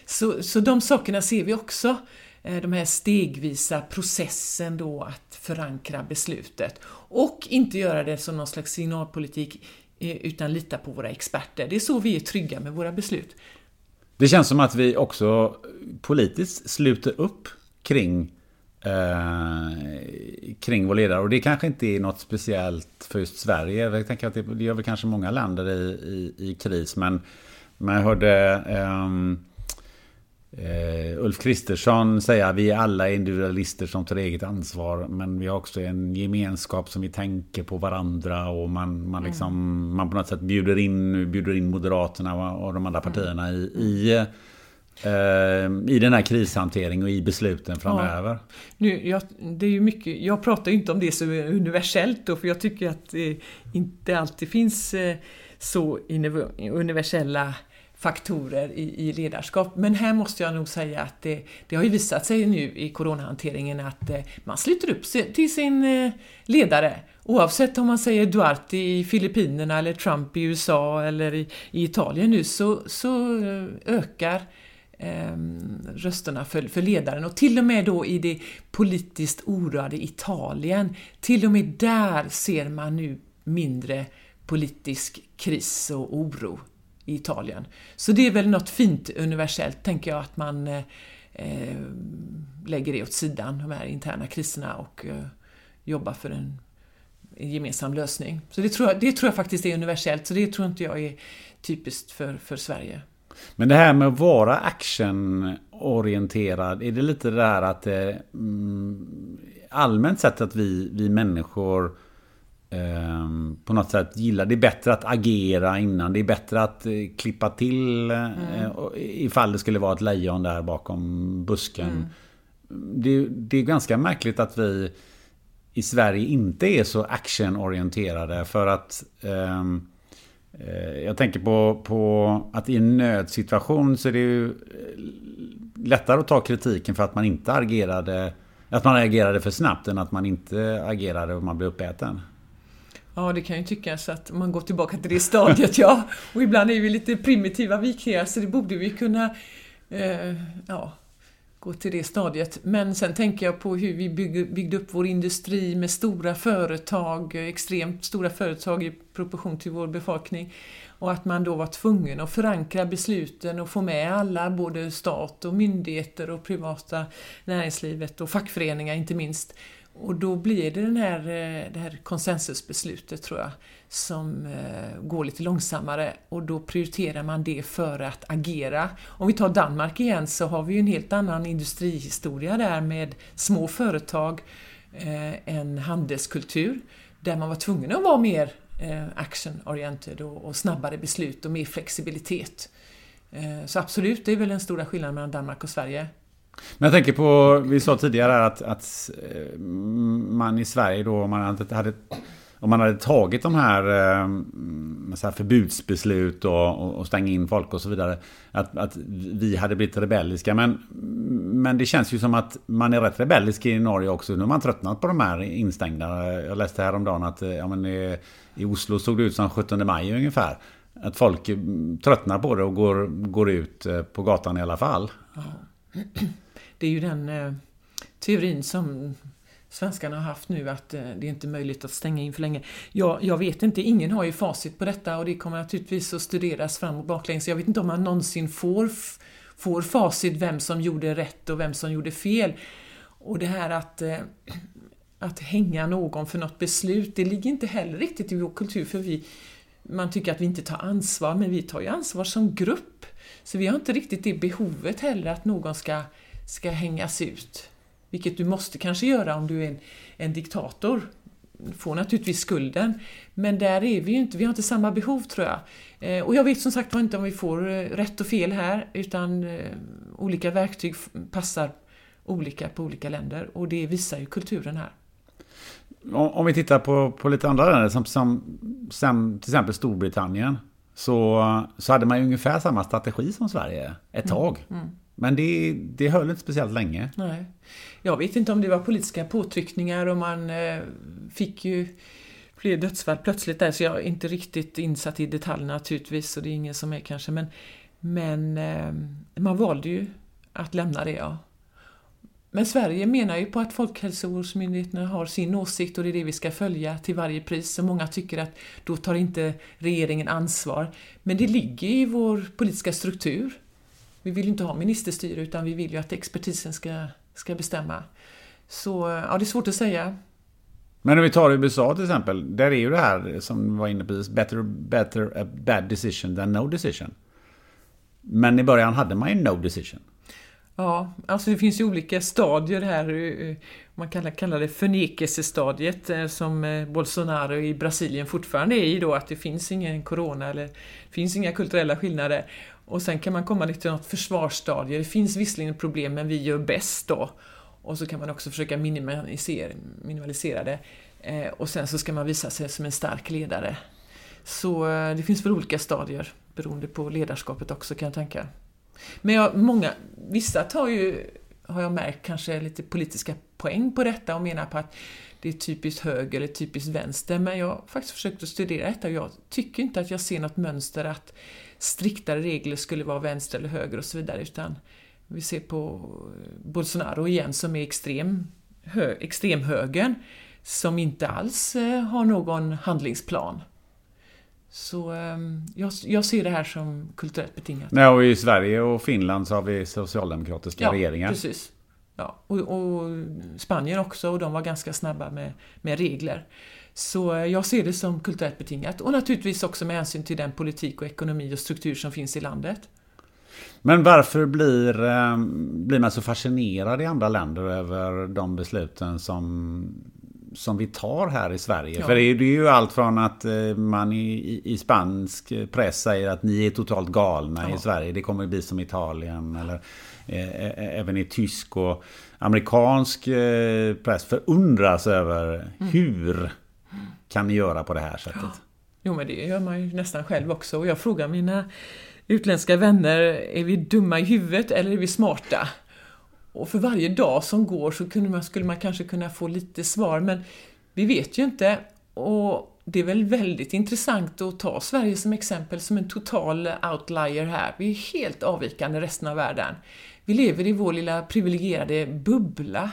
Så, så de sakerna ser vi också. Eh, de här stegvisa processen då att förankra beslutet och inte göra det som någon slags signalpolitik eh, utan lita på våra experter. Det är så vi är trygga med våra beslut. Det känns som att vi också politiskt sluter upp kring eh, kring vår ledare. Och det kanske inte är något speciellt för just Sverige. Jag tänker att det, det gör väl kanske många länder i, i, i kris. Men, men jag hörde eh, Uh, Ulf Kristersson säger att vi är alla individualister som tar eget ansvar. Men vi har också en gemenskap som vi tänker på varandra. Och man, man, liksom, mm. man på något sätt bjuder in, bjuder in Moderaterna och de andra mm. partierna i, i, uh, i den här krishanteringen och i besluten framöver. Ja. Nu, jag, det är ju mycket, jag pratar ju inte om det som är universellt då, för jag tycker att det inte alltid finns eh, så universella faktorer i, i, ledarskap. Men här måste jag nog säga att det, det har ju visat sig nu i coronahanteringen att eh, man sluter upp till sin eh, ledare. Oavsett om man säger Duarte i Filippinerna eller Trump i USA eller i, i Italien nu så, så eh, ökar eh, rösterna för, för ledaren och till och med då i det politiskt oroade Italien, till och med där ser man nu mindre politisk kris och oro i Italien. Så det är väl något fint universellt, tänker jag, att man eh, eh, lägger det åt sidan, de här interna kriserna och eh, jobbar för en, en, gemensam lösning. Så det tror, jag, det tror jag faktiskt är universellt, så det tror inte jag är typiskt för, för Sverige. Men det här med att vara actionorienterad, är det lite det där att eh, mm, allmänt sett att vi, vi människor eh, på något sätt gillar, det är bättre att agera innan, det är bättre att eh, klippa till eh, mm. ifall det skulle vara ett lejon där bakom busken. Mm. Det, det, är ganska märkligt att vi i Sverige inte är så actionorienterade för att ehm, eh, jag tänker på, på att i en nödsituation så är det ju eh, lättare att ta kritiken för att man inte agerade att man agerade för snabbt än att man inte agerade och man blev uppäten. Ja, det kan ju tyckas att man går tillbaka till det stadiet, ja. Och ibland är vi lite primitiva vikingar, så det borde vi kunna eh, ja, gå till det stadiet. Men sen tänker jag på hur vi bygg, byggde upp vår industri med stora företag, extremt stora företag i proportion till vår befolkning. Och att man då var tvungen att förankra besluten och få med alla, både stat och myndigheter och privata näringslivet och fackföreningar inte minst. Och då blir det den här, eh, det här konsensusbeslutet tror jag som eh, går lite långsammare och då prioriterar man det för att agera. Om vi tar Danmark igen så har vi ju en helt annan industrihistoria där med små företag, eh, en handelskultur där man var tvungen att vara mer action-oriented och, snabbare beslut och mer flexibilitet. Så absolut, det är väl den stora skillnaden mellan Danmark och Sverige. Men jag tänker på, vi sa tidigare att, att eh, man i Sverige då, om man hade, om man hade tagit de här, eh, så här förbudsbeslut och, och stänga in folk och så vidare. Att, att vi hade blivit rebelliska. Men, men det känns ju som att man är rätt rebellisk i Norge också. Nu har man tröttnat på de här instängda. Jag läste häromdagen att eh, ja, men i, i Oslo såg det ut som 17 maj ungefär. Att folk mm, tröttnar på det och går, går ut på gatan i alla fall. Det är ju den eh, teorin som svenskarna har haft nu att eh, det är inte möjligt att stänga in för länge. Jag, jag vet inte, ingen har ju facit på detta och det kommer naturligtvis att studeras fram och baklänges. Jag vet inte om man någonsin får, får facit vem som gjorde rätt och vem som gjorde fel. Och det här att, eh, att hänga någon för något beslut, det ligger inte heller riktigt i vår kultur för vi, man tycker att vi inte tar ansvar, men vi tar ju ansvar som grupp. Så vi har inte riktigt det behovet heller att någon ska, ska hängas ut. Vilket du måste kanske göra om du är en, en diktator. Du får naturligtvis skulden. Men där är vi ju inte, vi har inte samma behov tror jag. Eh, och jag vet som sagt var inte om vi får eh, rätt och fel här, utan eh, olika verktyg passar olika på olika länder. Och det visar ju kulturen här. Om vi tittar på, på lite andra länder, som, som, som till exempel Storbritannien. Så, så hade man ju ungefär samma strategi som Sverige ett mm. tag. Mm. Mm. Men det, det höll inte speciellt länge. Nej. Jag vet inte om det var politiska påtryckningar och man eh, fick ju fler dödsfall plötsligt där, så jag är inte riktigt insatt i detaljerna naturligtvis, och det är ingen som är kanske, men, men eh, man valde ju att lämna det, ja. Men Sverige menar ju på att Folkhälsovårdsmyndigheten har sin åsikt och det är det vi ska följa till varje pris. Så många tycker att då tar inte regeringen ansvar. Men det ligger i vår politiska struktur. Vi vill ju inte ha ministerstyre utan vi vill ju att expertisen ska, ska bestämma. Så ja, det är svårt att säga. Men om vi tar USA till exempel. Där är ju det här som var inne på. Better, better a bad decision than no decision. Men i början hade man ju no decision. Ja, alltså det finns ju olika stadier här. Eh, eh, man kan kalla det förnekelsestadiet eh, som Bolsonaro i Brasilien fortfarande är i då, att det finns ingen corona eller det finns inga kulturella skillnader. Och sen kan man komma till något försvarsstadie. Det finns visserligen problem, men vi gör bäst då. Och så kan man också försöka minimalisera, minimalisera det. Eh, och sen så ska man visa sig som en stark ledare. Så eh, det finns väl olika stadier beroende på ledarskapet också kan jag tänka. Men jag, många, vissa tar ju, har jag märkt, kanske lite politiska poäng på detta och menar på att det är typiskt höger eller typiskt vänster. Men jag har faktiskt försökt att studera detta och jag tycker inte att jag ser något mönster att striktare regler skulle vara vänster eller höger och så vidare. Utan vi ser på Bolsonaro igen som är extrem, hö, extremhögern som inte alls eh, har någon handlingsplan. Så ehm, jag, jag ser det här som kulturellt betingat. Nej, och I Sverige och Finland så har vi socialdemokratiska ja, regeringar. precis. Ja, och, och Spanien också, och de var ganska snabba med, med regler. Så eh, jag ser det som kulturellt betingat och naturligtvis också med hänsyn till den politik och ekonomi och struktur som finns i landet. Men varför blir, eh, blir man så fascinerad i andra länder över de besluten som, som vi tar här i Sverige? Ja. För det är, ju allt från att eh, man i, i spansk press säger att ni är totalt galna Ja. i Sverige. Det kommer bli som Italien. Eller, eh, även i tysk och amerikansk press förundras över Mm. hur kan ni göra på det här sättet? Jo, men det gör man ju nästan själv också. Och jag frågar mina utländska vänner, är vi dumma i huvudet eller är vi smarta? Och för varje dag som går så kunde man, skulle man kanske kunna få lite svar, men vi vet ju inte. Och det är väl väldigt intressant att ta Sverige som exempel som en total outlier här. Vi är helt avvikande resten av världen. Vi lever i vår lilla privilegierade bubbla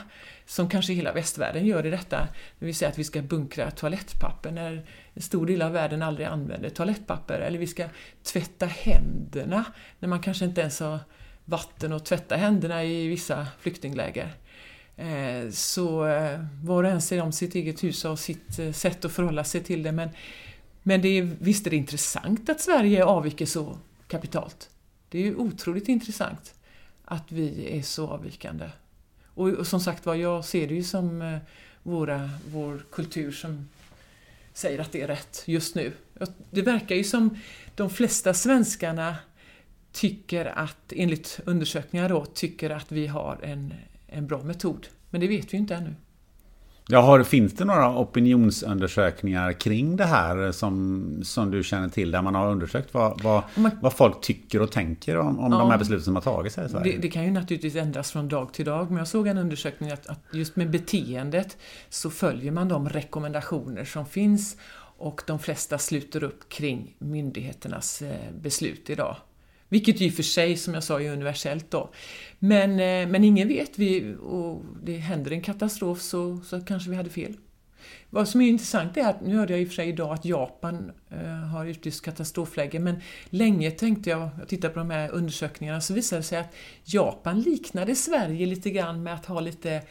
som kanske hela västvärlden gör i detta. När vi säger att vi ska bunkra toalettpapper när en stor del av världen aldrig använder toalettpapper. Eller vi ska tvätta händerna när man kanske inte ens har vatten att tvätta händerna i vissa flyktingläger. Eh, så eh, var och en ser om sitt eget hus och sitt eh, sätt att förhålla sig till det. Men, men det är, visst är det intressant att Sverige avviker så kapitalt. Det är ju otroligt intressant att vi är så avvikande. Och, och som sagt var, jag ser det ju som eh, våra, vår kultur som säger att det är rätt just nu. Det verkar ju som de flesta svenskarna tycker att, enligt undersökningar då, tycker att vi har en, en bra metod. Men det vet vi ju inte ännu. Ja, har, finns det några opinionsundersökningar kring det här som, som du känner till? Där man har undersökt vad, vad, Man- vad folk tycker och tänker om, om Ja. de här besluten som har tagits här i Sverige? Det, det kan ju naturligtvis ändras från dag till dag, men jag såg en undersökning att, att just med beteendet så följer man de rekommendationer som finns och de flesta sluter upp kring myndigheternas eh, beslut idag. Vilket ju i och för sig, som jag sa, är universellt då. Men, eh, men ingen vet, vi, och det händer en katastrof så, så kanske vi hade fel. Vad som är intressant är att, nu hörde jag i och för sig idag att Japan eh, har utlyst katastrofläge, men länge tänkte jag, jag tittade på de här undersökningarna, så visade det sig att Japan liknade Sverige lite grann med att ha lite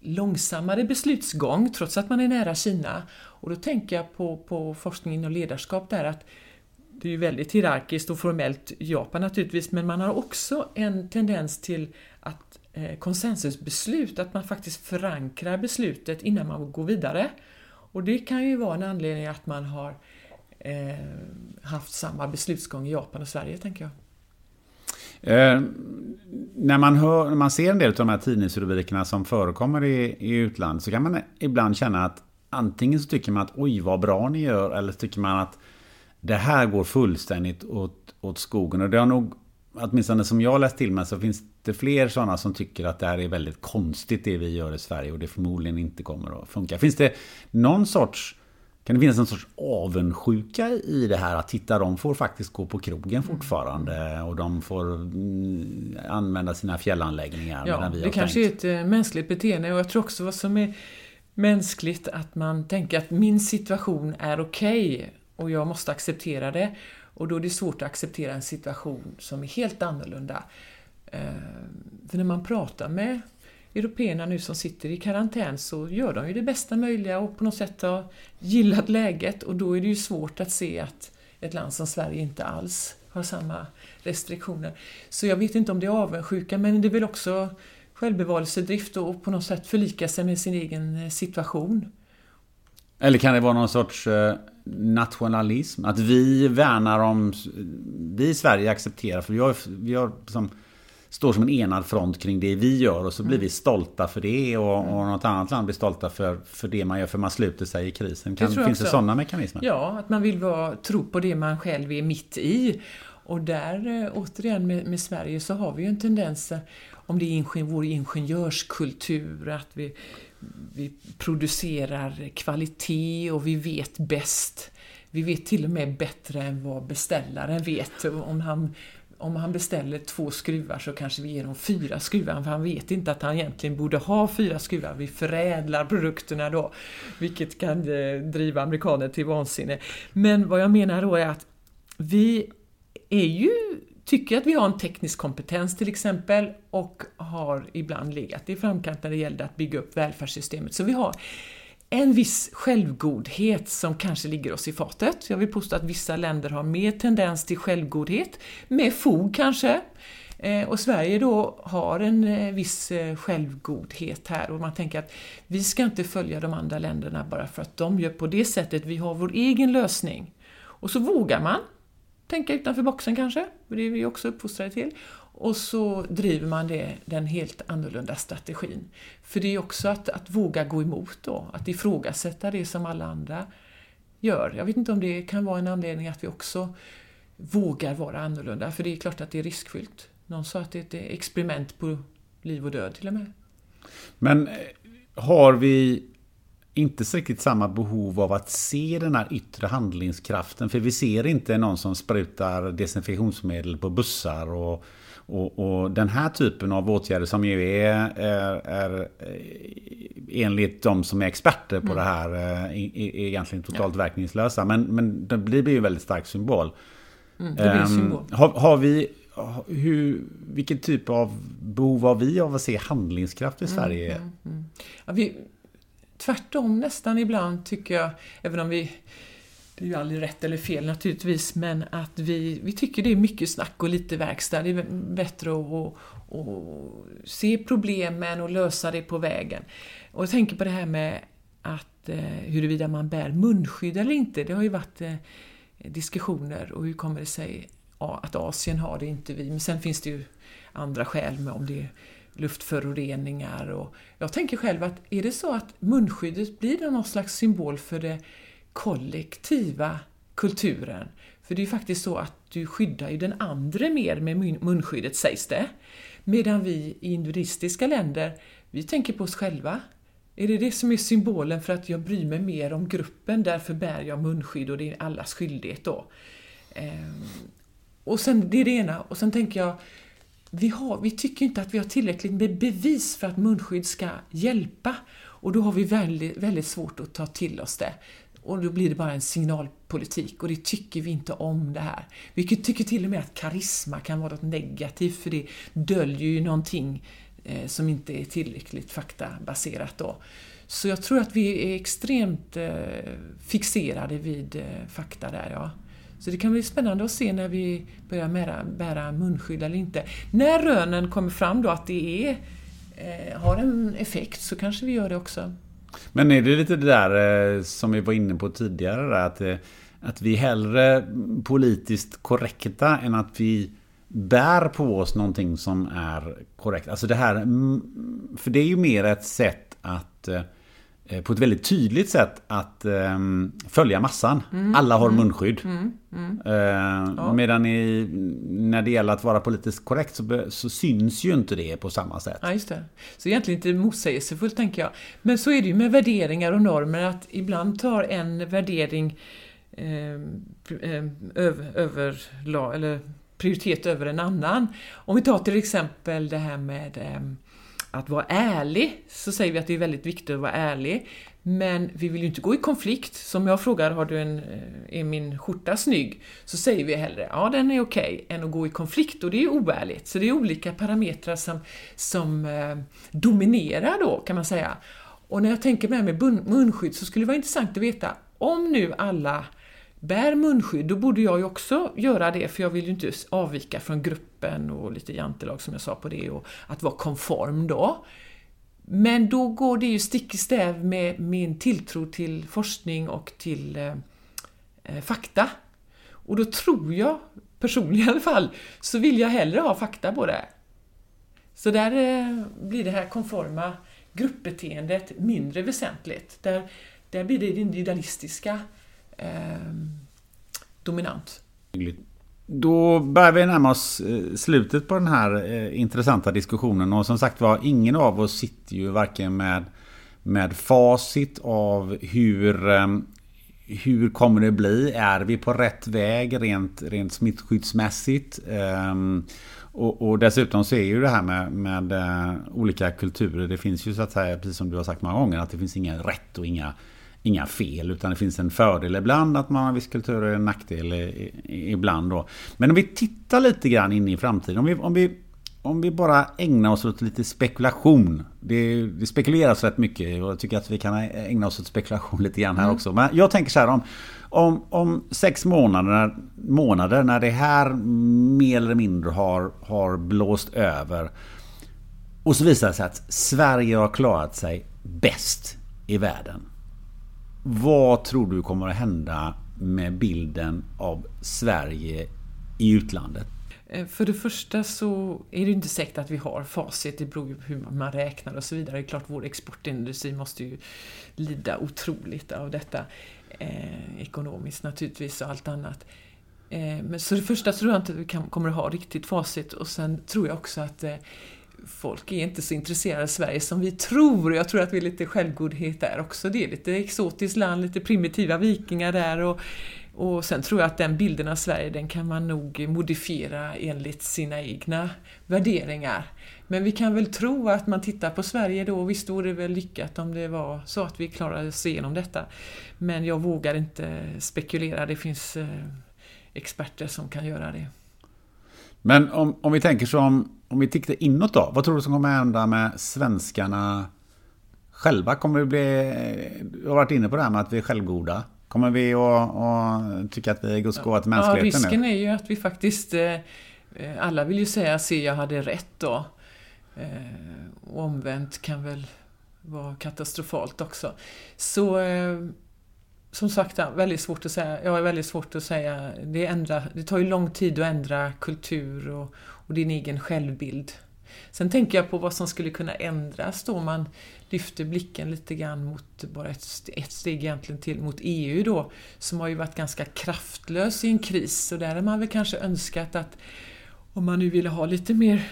långsammare beslutsgång, trots att man är nära Kina. Och då tänker jag på, på forskningen och ledarskap där, att det är ju väldigt hierarkiskt och formellt i Japan naturligtvis, men man har också en tendens till att eh, konsensusbeslut, att man faktiskt förankrar beslutet innan man går vidare. Och det kan ju vara en anledning att man har eh, haft samma beslutsgång i Japan och Sverige, tänker jag. Eh, när, man hör, när man ser en del av de här tidningsrubrikerna som förekommer i, i utlandet så kan man ibland känna att antingen så tycker man att oj vad bra ni gör eller så tycker man att det här går fullständigt åt, åt skogen. Och det har nog, åtminstone som jag läst till mig, så finns det fler sådana som tycker att det här är väldigt konstigt det vi gör i Sverige och det förmodligen inte kommer att funka. Finns det någon sorts kan det finnas en sorts avundsjuka i det här att titta, de får faktiskt gå på krogen fortfarande och de får mm, använda sina fjällanläggningar Ja, det kanske är stängt. ett eh, mänskligt beteende och jag tror också vad som är mänskligt att man tänker att min situation är okej och jag måste acceptera det. Och då är det svårt att acceptera en situation som är helt annorlunda. Eh, för när man pratar med européerna nu som sitter i karantän så gör de ju det bästa möjliga och på något sätt har gillat läget och då är det ju svårt att se att ett land som Sverige inte alls har samma restriktioner. Så jag vet inte om det är avundsjuka men det är väl också självbevarelsedrift och på något sätt förlika sig med sin egen eh, situation. Eller kan det vara någon sorts eh, nationalism? Att vi värnar om... Vi i Sverige accepterar, för vi, har, vi har som, står som en enad front kring det vi gör och så blir vi stolta för det och, och något annat land blir stolta för, för det man gör för man sluter sig i krisen. Kan, jag finns det också. sådana mekanismer? Ja, att man vill vara, tro på det man själv är mitt i. Och där, eh, återigen med, med Sverige, så har vi ju en tendens, eh, om det är ingen, vår ingenjörskultur, att vi, vi producerar kvalitet och vi vet bäst. Vi vet till och med bättre än vad beställaren vet. Om han om han beställer två skruvar så kanske vi ger honom fyra skruvar, för han vet inte att han egentligen borde ha fyra skruvar. Vi förädlar produkterna då, vilket kan eh, driva amerikaner till vansinne. Men vad jag menar då är att vi är ju tycker att vi har en teknisk kompetens till exempel och har ibland legat i framkant när det gällde att bygga upp välfärdssystemet. Så vi har en viss självgodhet som kanske ligger oss i fatet. Jag vill påstå att vissa länder har mer tendens till självgodhet, med fog kanske. Eh, och Sverige då har en eh, viss eh, självgodhet här och man tänker att vi ska inte följa de andra länderna bara för att de gör på det sättet, vi har vår egen lösning. Och så vågar man tänka utanför boxen kanske, det är vi också uppfostrade till. Och så driver man det, den helt annorlunda strategin. För det är också att, att våga gå emot då, att ifrågasätta det som alla andra gör. Jag vet inte om det kan vara en anledning att vi också vågar vara annorlunda, för det är klart att det är riskfyllt. Någon sa att det är ett eh, experiment på liv och död till och med. Men eh, har vi inte säkert samma behov av att se den här yttre handlingskraften. För vi ser inte någon som sprutar desinfektionsmedel på bussar och, och, och den här typen av åtgärder som ju är, är, är eh, enligt de som är experter på mm. det här eh, är, är egentligen totalt ja. verkningslösa. Men, men det blir ju en väldigt stark symbol. Mm, det blir um, symbol. Har, har vi hur, vilken typ av behov har vi av att se handlingskraft i mm, Sverige? Mm, mm, ja, vi, tvärtom nästan ibland tycker jag, även om vi det är ju aldrig rätt eller fel naturligtvis, men att vi, vi tycker det är mycket snack och lite verkstad. Det är bättre att, att, att se problemen och lösa det på vägen. Och jag tänker på det här med att eh, huruvida man bär munskydd eller inte. Det har ju varit eh, diskussioner och hur kommer det sig att Asien har det, inte vi. Men sen finns det ju andra skäl med om det är luftföroreningar. Och jag tänker själv att är det så att munskyddet blir någon slags symbol för den kollektiva kulturen. För det är ju faktiskt så att du skyddar ju den andra mer med munskyddet sägs det. Medan vi i individistiska länder, vi tänker på oss själva. Är det det som är symbolen för att jag bryr mig mer om gruppen, därför bär jag munskydd och det är allas skyldighet då. Ehm, och sen, det är det ena. Och sen tänker jag, vi, har, vi tycker inte att vi har tillräckligt med bevis för att munskydd ska hjälpa. Och då har vi väldigt, väldigt svårt att ta till oss det. Och då blir det bara en signalpolitik och det tycker vi inte om det här. Vi tycker till och med att karisma kan vara något negativt för det döljer ju någonting eh, som inte är tillräckligt faktabaserat då. Så jag tror att vi är extremt eh, fixerade vid eh, fakta där ja. Så det kan bli spännande att se när vi börjar bära, bära munskydd eller inte. När rönen kommer fram då att det är, eh, har en effekt så kanske vi gör det också. Men är det lite det där eh, som vi var inne på tidigare, att, eh, att vi är hellre politiskt korrekta än att vi bär på oss någonting som är korrekt. Alltså det här, mm, för det är ju mer ett sätt att Eh, på ett väldigt tydligt sätt att um, följa massan. Mm, Alla har mm, munskydd. Mm. Uh, ja. Medan i, när det gäller att vara politiskt korrekt så, så, syns ju inte det på samma sätt. Ja, just det. Så egentligen inte motsägelsefullt tänker jag. Men så är det ju med värderingar och normer att ibland tar en värdering eh, eh, över, över, eller prioritet över en annan. Om vi tar till exempel det här med eh, att vara ärlig, så säger vi att det är väldigt viktigt att vara ärlig. Men vi vill ju inte gå i konflikt. Som jag frågar, har du en, eh, är min skjorta snygg? Så säger vi hellre, ja den är okej, okay, än att gå i konflikt och det är oärligt. Så det är olika parametrar som, som eh, dominerar då, kan man säga. Och när jag tänker med, med munskydd så skulle det vara intressant att veta, om nu alla bär munskydd, då borde jag ju också göra det för jag vill ju inte avvika från gruppen och lite jantelag som jag sa på det och att vara konform då. Men då går det ju stick i stäv med min tilltro till forskning och till eh, eh, fakta. Och då tror jag, personligen i alla fall, så vill jag hellre ha fakta på det. Så där eh, blir det här konforma gruppbeteendet mindre väsentligt. Där, där blir det individualistiska eh, dominant. Då börjar vi närma oss eh, slutet på den här eh, intressanta diskussionen och som sagt var, ingen av oss sitter ju varken med, med facit av hur, eh, hur kommer det bli? Är vi på rätt väg rent, rent smittskyddsmässigt? Ehm, och, och, dessutom så är ju det här med, med olika kulturer. Det finns ju så att säga, precis som du har sagt många gånger, att det finns inga rätt och inga, inga fel. Utan det finns en fördel ibland att man har viss kultur och en nackdel ibland. Då. Men om vi tittar lite grann in i framtiden. Om vi, om vi om vi bara ägnar oss åt lite spekulation. Det, det, spekuleras rätt mycket och jag tycker att vi kan ägna oss åt spekulation lite grann här mm. också. Men jag tänker så här om, om, om sex månader, månader när det här mer eller mindre har, har blåst över. Och så visar det sig att Sverige har klarat sig bäst i världen. Vad tror du kommer att hända med bilden av Sverige i utlandet? Eh, för det första så är det inte säkert att vi har facit, det beror ju på hur man räknar och så vidare. Det är klart vår exportindustri måste ju lida otroligt av detta. Eh, ekonomiskt naturligtvis och allt annat. Eh, men så det första tror jag inte att vi kan, kommer att ha riktigt facit och sen tror jag också att eh, folk är inte så intresserade av Sverige som vi tror. Jag tror att vi är lite självgodhet där också. Det är lite exotiskt land, lite primitiva vikingar där och och sen tror jag att den bilden av Sverige den kan man nog modifiera enligt sina egna värderingar. Men vi kan väl tro att man tittar på Sverige då, visst vore det väl lyckat om det var så att vi klarade oss igenom detta. Men jag vågar inte spekulera, det finns eh, experter som kan göra det. Men om, om vi tänker som, om vi tittar inåt då, vad tror du som kommer hända med svenskarna själva? Kommer det bli, du har varit inne på det här med att vi är självgoda. Kommer vi att tycka att vi är Guds gåva till mänskligheten ja, risken nu? är ju att vi faktiskt... Eh, eh, alla vill ju säga se jag hade rätt då. Eh, och omvänt kan väl vara katastrofalt också. Så som sagt, väldigt svårt att säga. Jag är väldigt svårt att säga. Det, ändra, det tar ju lång tid att ändra kultur och, och din egen självbild. Sen tänker jag på vad som skulle kunna ändras då man lyfter blicken lite grann mot bara ett, ett steg egentligen till mot EU då, som har ju varit ganska kraftlös i en kris. Och där har man väl kanske önskat att om man nu ville ha lite mer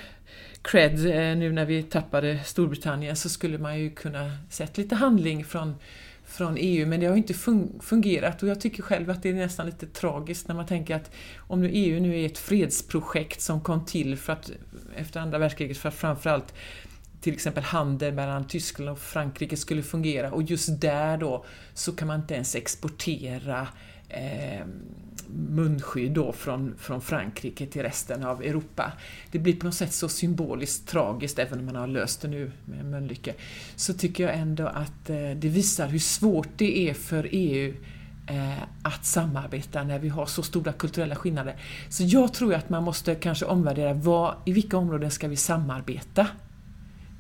cred eh, nu när vi tappade Storbritannien så skulle man ju kunna sett lite handling från från EU, men det har inte fungerat. Och jag tycker själv att det är nästan lite tragiskt när man tänker att om nu EU nu är ett fredsprojekt som kom till för att, efter andra världskriget för att framförallt till exempel handel mellan Tyskland och Frankrike skulle fungera. Och just där då så kan man inte ens exportera eh, munskydd då från, från Frankrike till resten av Europa. Det blir på något sätt så symboliskt tragiskt, även om man har löst det nu med Mölnlycke, så tycker jag ändå att eh, det visar hur svårt det är för EU eh, att samarbeta när vi har så stora kulturella skillnader. Så jag tror att man måste kanske omvärdera vad, i vilka områden ska vi samarbeta?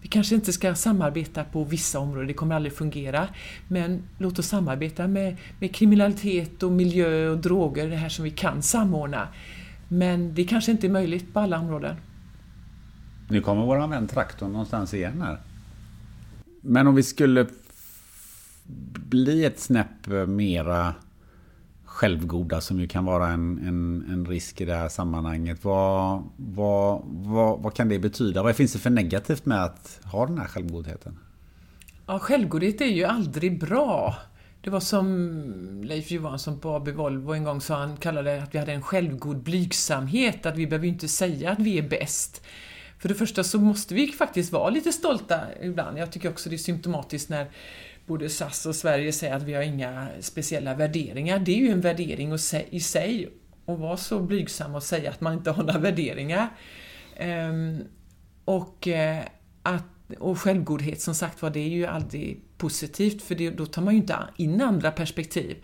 Vi kanske inte ska samarbeta på vissa områden, det kommer aldrig fungera. Men låt oss samarbeta med, med kriminalitet och miljö och droger, det här som vi kan samordna. Men det kanske inte är möjligt på alla områden. Nu kommer våran vän traktorn någonstans igen här. Men om vi skulle bli ett snäpp mera självgoda som ju kan vara en, en, en risk i det här sammanhanget. Vad, vad, vad, vad kan det betyda? Vad finns det för negativt med att ha den här självgodheten? Ja, självgodhet är ju aldrig bra. Det var som Leif Johansson på AB Volvo en gång sa, han kallade det att vi hade en självgod blygsamhet, att vi behöver inte säga att vi är bäst. För det första så måste vi faktiskt vara lite stolta ibland. Jag tycker också det är symptomatiskt när både SAS och Sverige säger att vi har inga speciella värderingar. Det är ju en värdering i sig att vara så blygsam och säga att man inte har några värderingar. Ehm, och, eh, att, och självgodhet som sagt var, det är ju aldrig positivt för det, då tar man ju inte in andra perspektiv.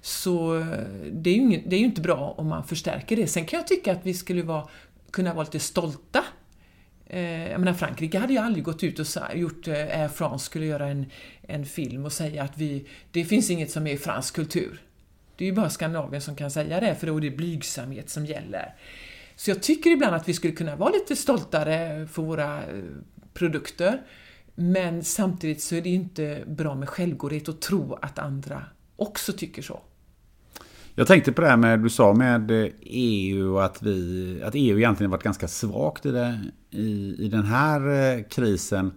Så eh, det är, ju det är ju inte bra om man förstärker det. Sen kan jag tycka att vi skulle vara, kunna vara lite stolta Eh, jag menar Frankrike hade ju aldrig gått ut och gjort, eh, Air France skulle göra en, en film och säga att vi, det finns inget som är fransk kultur. Det är ju bara Skandinavien som kan säga det, för då är det blygsamhet som gäller. Så jag tycker ibland att vi skulle kunna vara lite stoltare för våra eh, produkter, men samtidigt så är det inte bra med självgodhet och tro att andra också tycker så. Jag tänkte på det här med du sa med EU och att, vi, att EU egentligen varit ganska svagt i, det, i, i den här eh, krisen.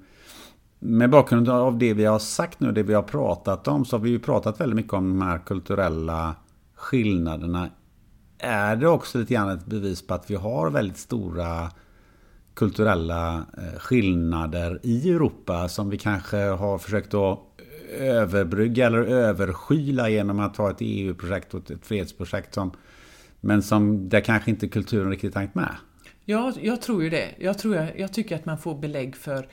med bakgrund av det vi har sagt nu, det vi har pratat om, så har vi ju pratat väldigt mycket om de här kulturella skillnaderna. Är det också lite grann ett bevis på att vi har väldigt stora kulturella eh, skillnader i Europa som vi kanske har försökt att överbrygga eller överskyla genom att ha ett EU-projekt och ett fredsprojekt som men som där kanske inte kulturen riktigt hängt med. Ja, jag tror ju det. Jag, tror jag, jag tycker att man får belägg för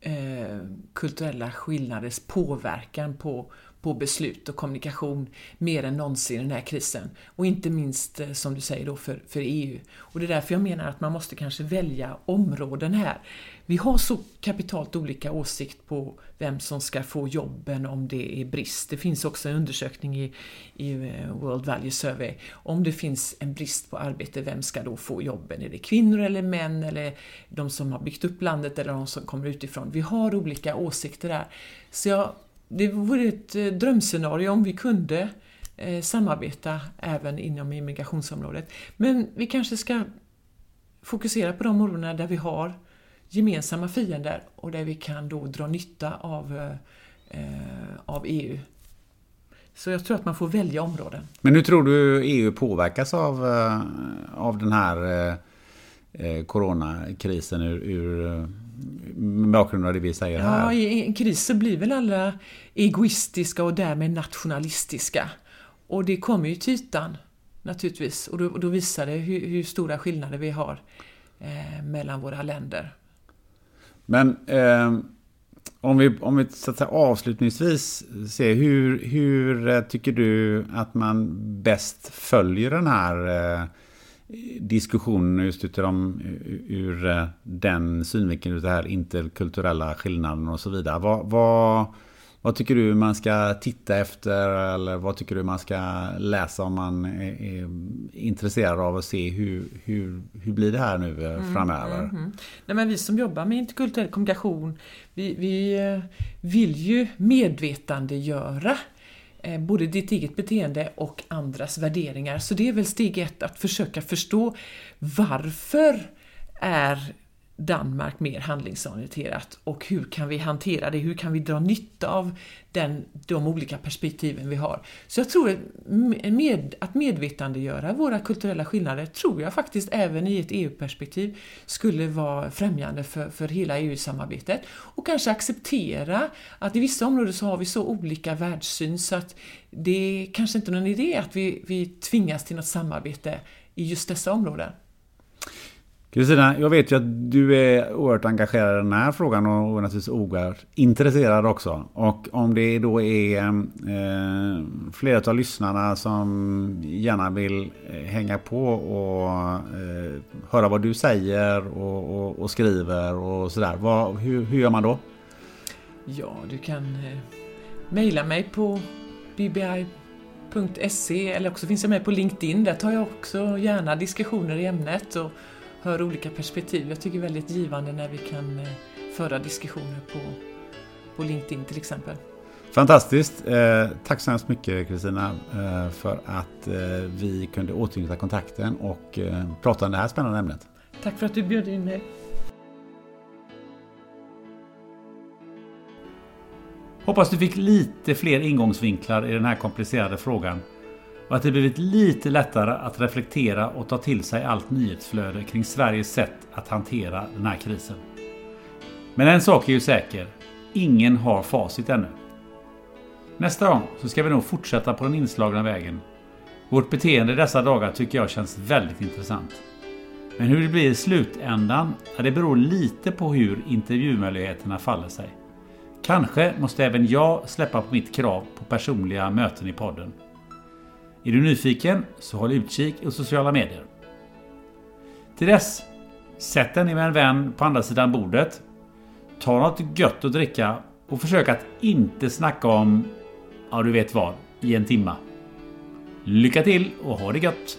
eh, kulturella skillnaders påverkan på, på beslut och kommunikation mer än någonsin i den här krisen. Och inte minst, eh, som du säger, då för, för EU. Och det är därför jag menar att man måste kanske välja områden här. Vi har så kapitalt olika åsikt på vem som ska få jobben om det är brist. Det finns också en undersökning i, i eh, World Value Survey. Om det finns en brist på arbete, vem ska då få jobben? Är det kvinnor eller män eller de som har byggt upp landet eller de som kommer utifrån? Vi har olika åsikter där. Så jag, det vore ett eh, drömscenario om vi kunde eh, samarbeta även inom immigrationsområdet. Men vi kanske ska fokusera på de områdena där vi har gemensamma fiender och där vi kan då dra nytta av, eh, eh av EU. Så jag tror att man får välja områden. Men hur tror du EU påverkas av, eh, av den här eh, coronakrisen ur, ur bakgrund av det vi säger här? Ja, i en kris så blir väl alla egoistiska och därmed nationalistiska. Och det kommer ju till ytan naturligtvis och då, och då visar det hur, hur, stora skillnader vi har eh, mellan våra länder. Men eh, om vi, om vi så att säga, avslutningsvis ser hur, hur eh, tycker du att man bäst följer den här eh, diskussionen just utifrån ur eh, den synvinkeln, det här interkulturella skillnaden och så vidare. Vad, vad, vad tycker du man ska titta efter eller vad tycker du man ska läsa om man är, är intresserad av att se hur, hur, hur blir det här nu mm, framöver? Mm, mm. Nej, men vi som jobbar med interkulturell kommunikation vi, vi eh, vill ju medvetandegöra eh, Eh, både ditt eget beteende och andras värderingar. Så det är väl steg ett att försöka förstå varför är Danmark mer handlingsorienterat och hur kan vi hantera det? Hur kan vi dra nytta av den, de olika perspektiven vi har? Så jag tror med, att medvetandegöra våra kulturella skillnader tror jag faktiskt även i ett EU-perspektiv skulle vara främjande för, för hela EU-samarbetet och kanske acceptera att i vissa områden så har vi så olika världssyn så att det är kanske inte någon idé att vi, vi tvingas till något samarbete i just dessa områden. Kristina, jag vet ju att du är oerhört engagerad i den här frågan och naturligtvis oerhört intresserad också. Och om det då är eh, flera av lyssnarna som gärna vill eh, hänga på och eh, höra vad du säger och, och, och skriver och sådär. Vad, hur, hur gör man då? Ja, du kan eh, mejla mig på bbi.se eller också finns jag med på LinkedIn. Där tar jag också gärna diskussioner i ämnet. Och, hör olika perspektiv. Jag tycker det är väldigt givande när vi kan eh, föra diskussioner på, på LinkedIn till exempel. Fantastiskt! Eh, tack så hemskt mycket Kristina eh, för att vi kunde återknyta kontakten och prata om det här spännande ämnet. Tack för att du bjöd in mig. Hoppas du fick lite fler ingångsvinklar i den här komplicerade frågan och att det blivit lite lättare att reflektera och ta till sig allt nyhetsflöde kring Sveriges sätt att hantera den här krisen. Men en sak är ju säker. Ingen har facit ännu. Nästa gång så ska vi nog fortsätta på den inslagna vägen. Vårt beteende i dessa dagar tycker jag känns väldigt intressant. Men hur det blir i slutändan, ja, det beror lite på hur intervjumöjligheterna faller sig. Kanske måste även jag släppa på mitt krav på personliga möten i podden. Är du nyfiken så håll utkik i sociala medier. Till dess, sätt dig ner med en vän på andra sidan bordet. Ta något gött att dricka och försök att inte snacka om, ja du vet vad, i en timma. Lycka till och ha det gött!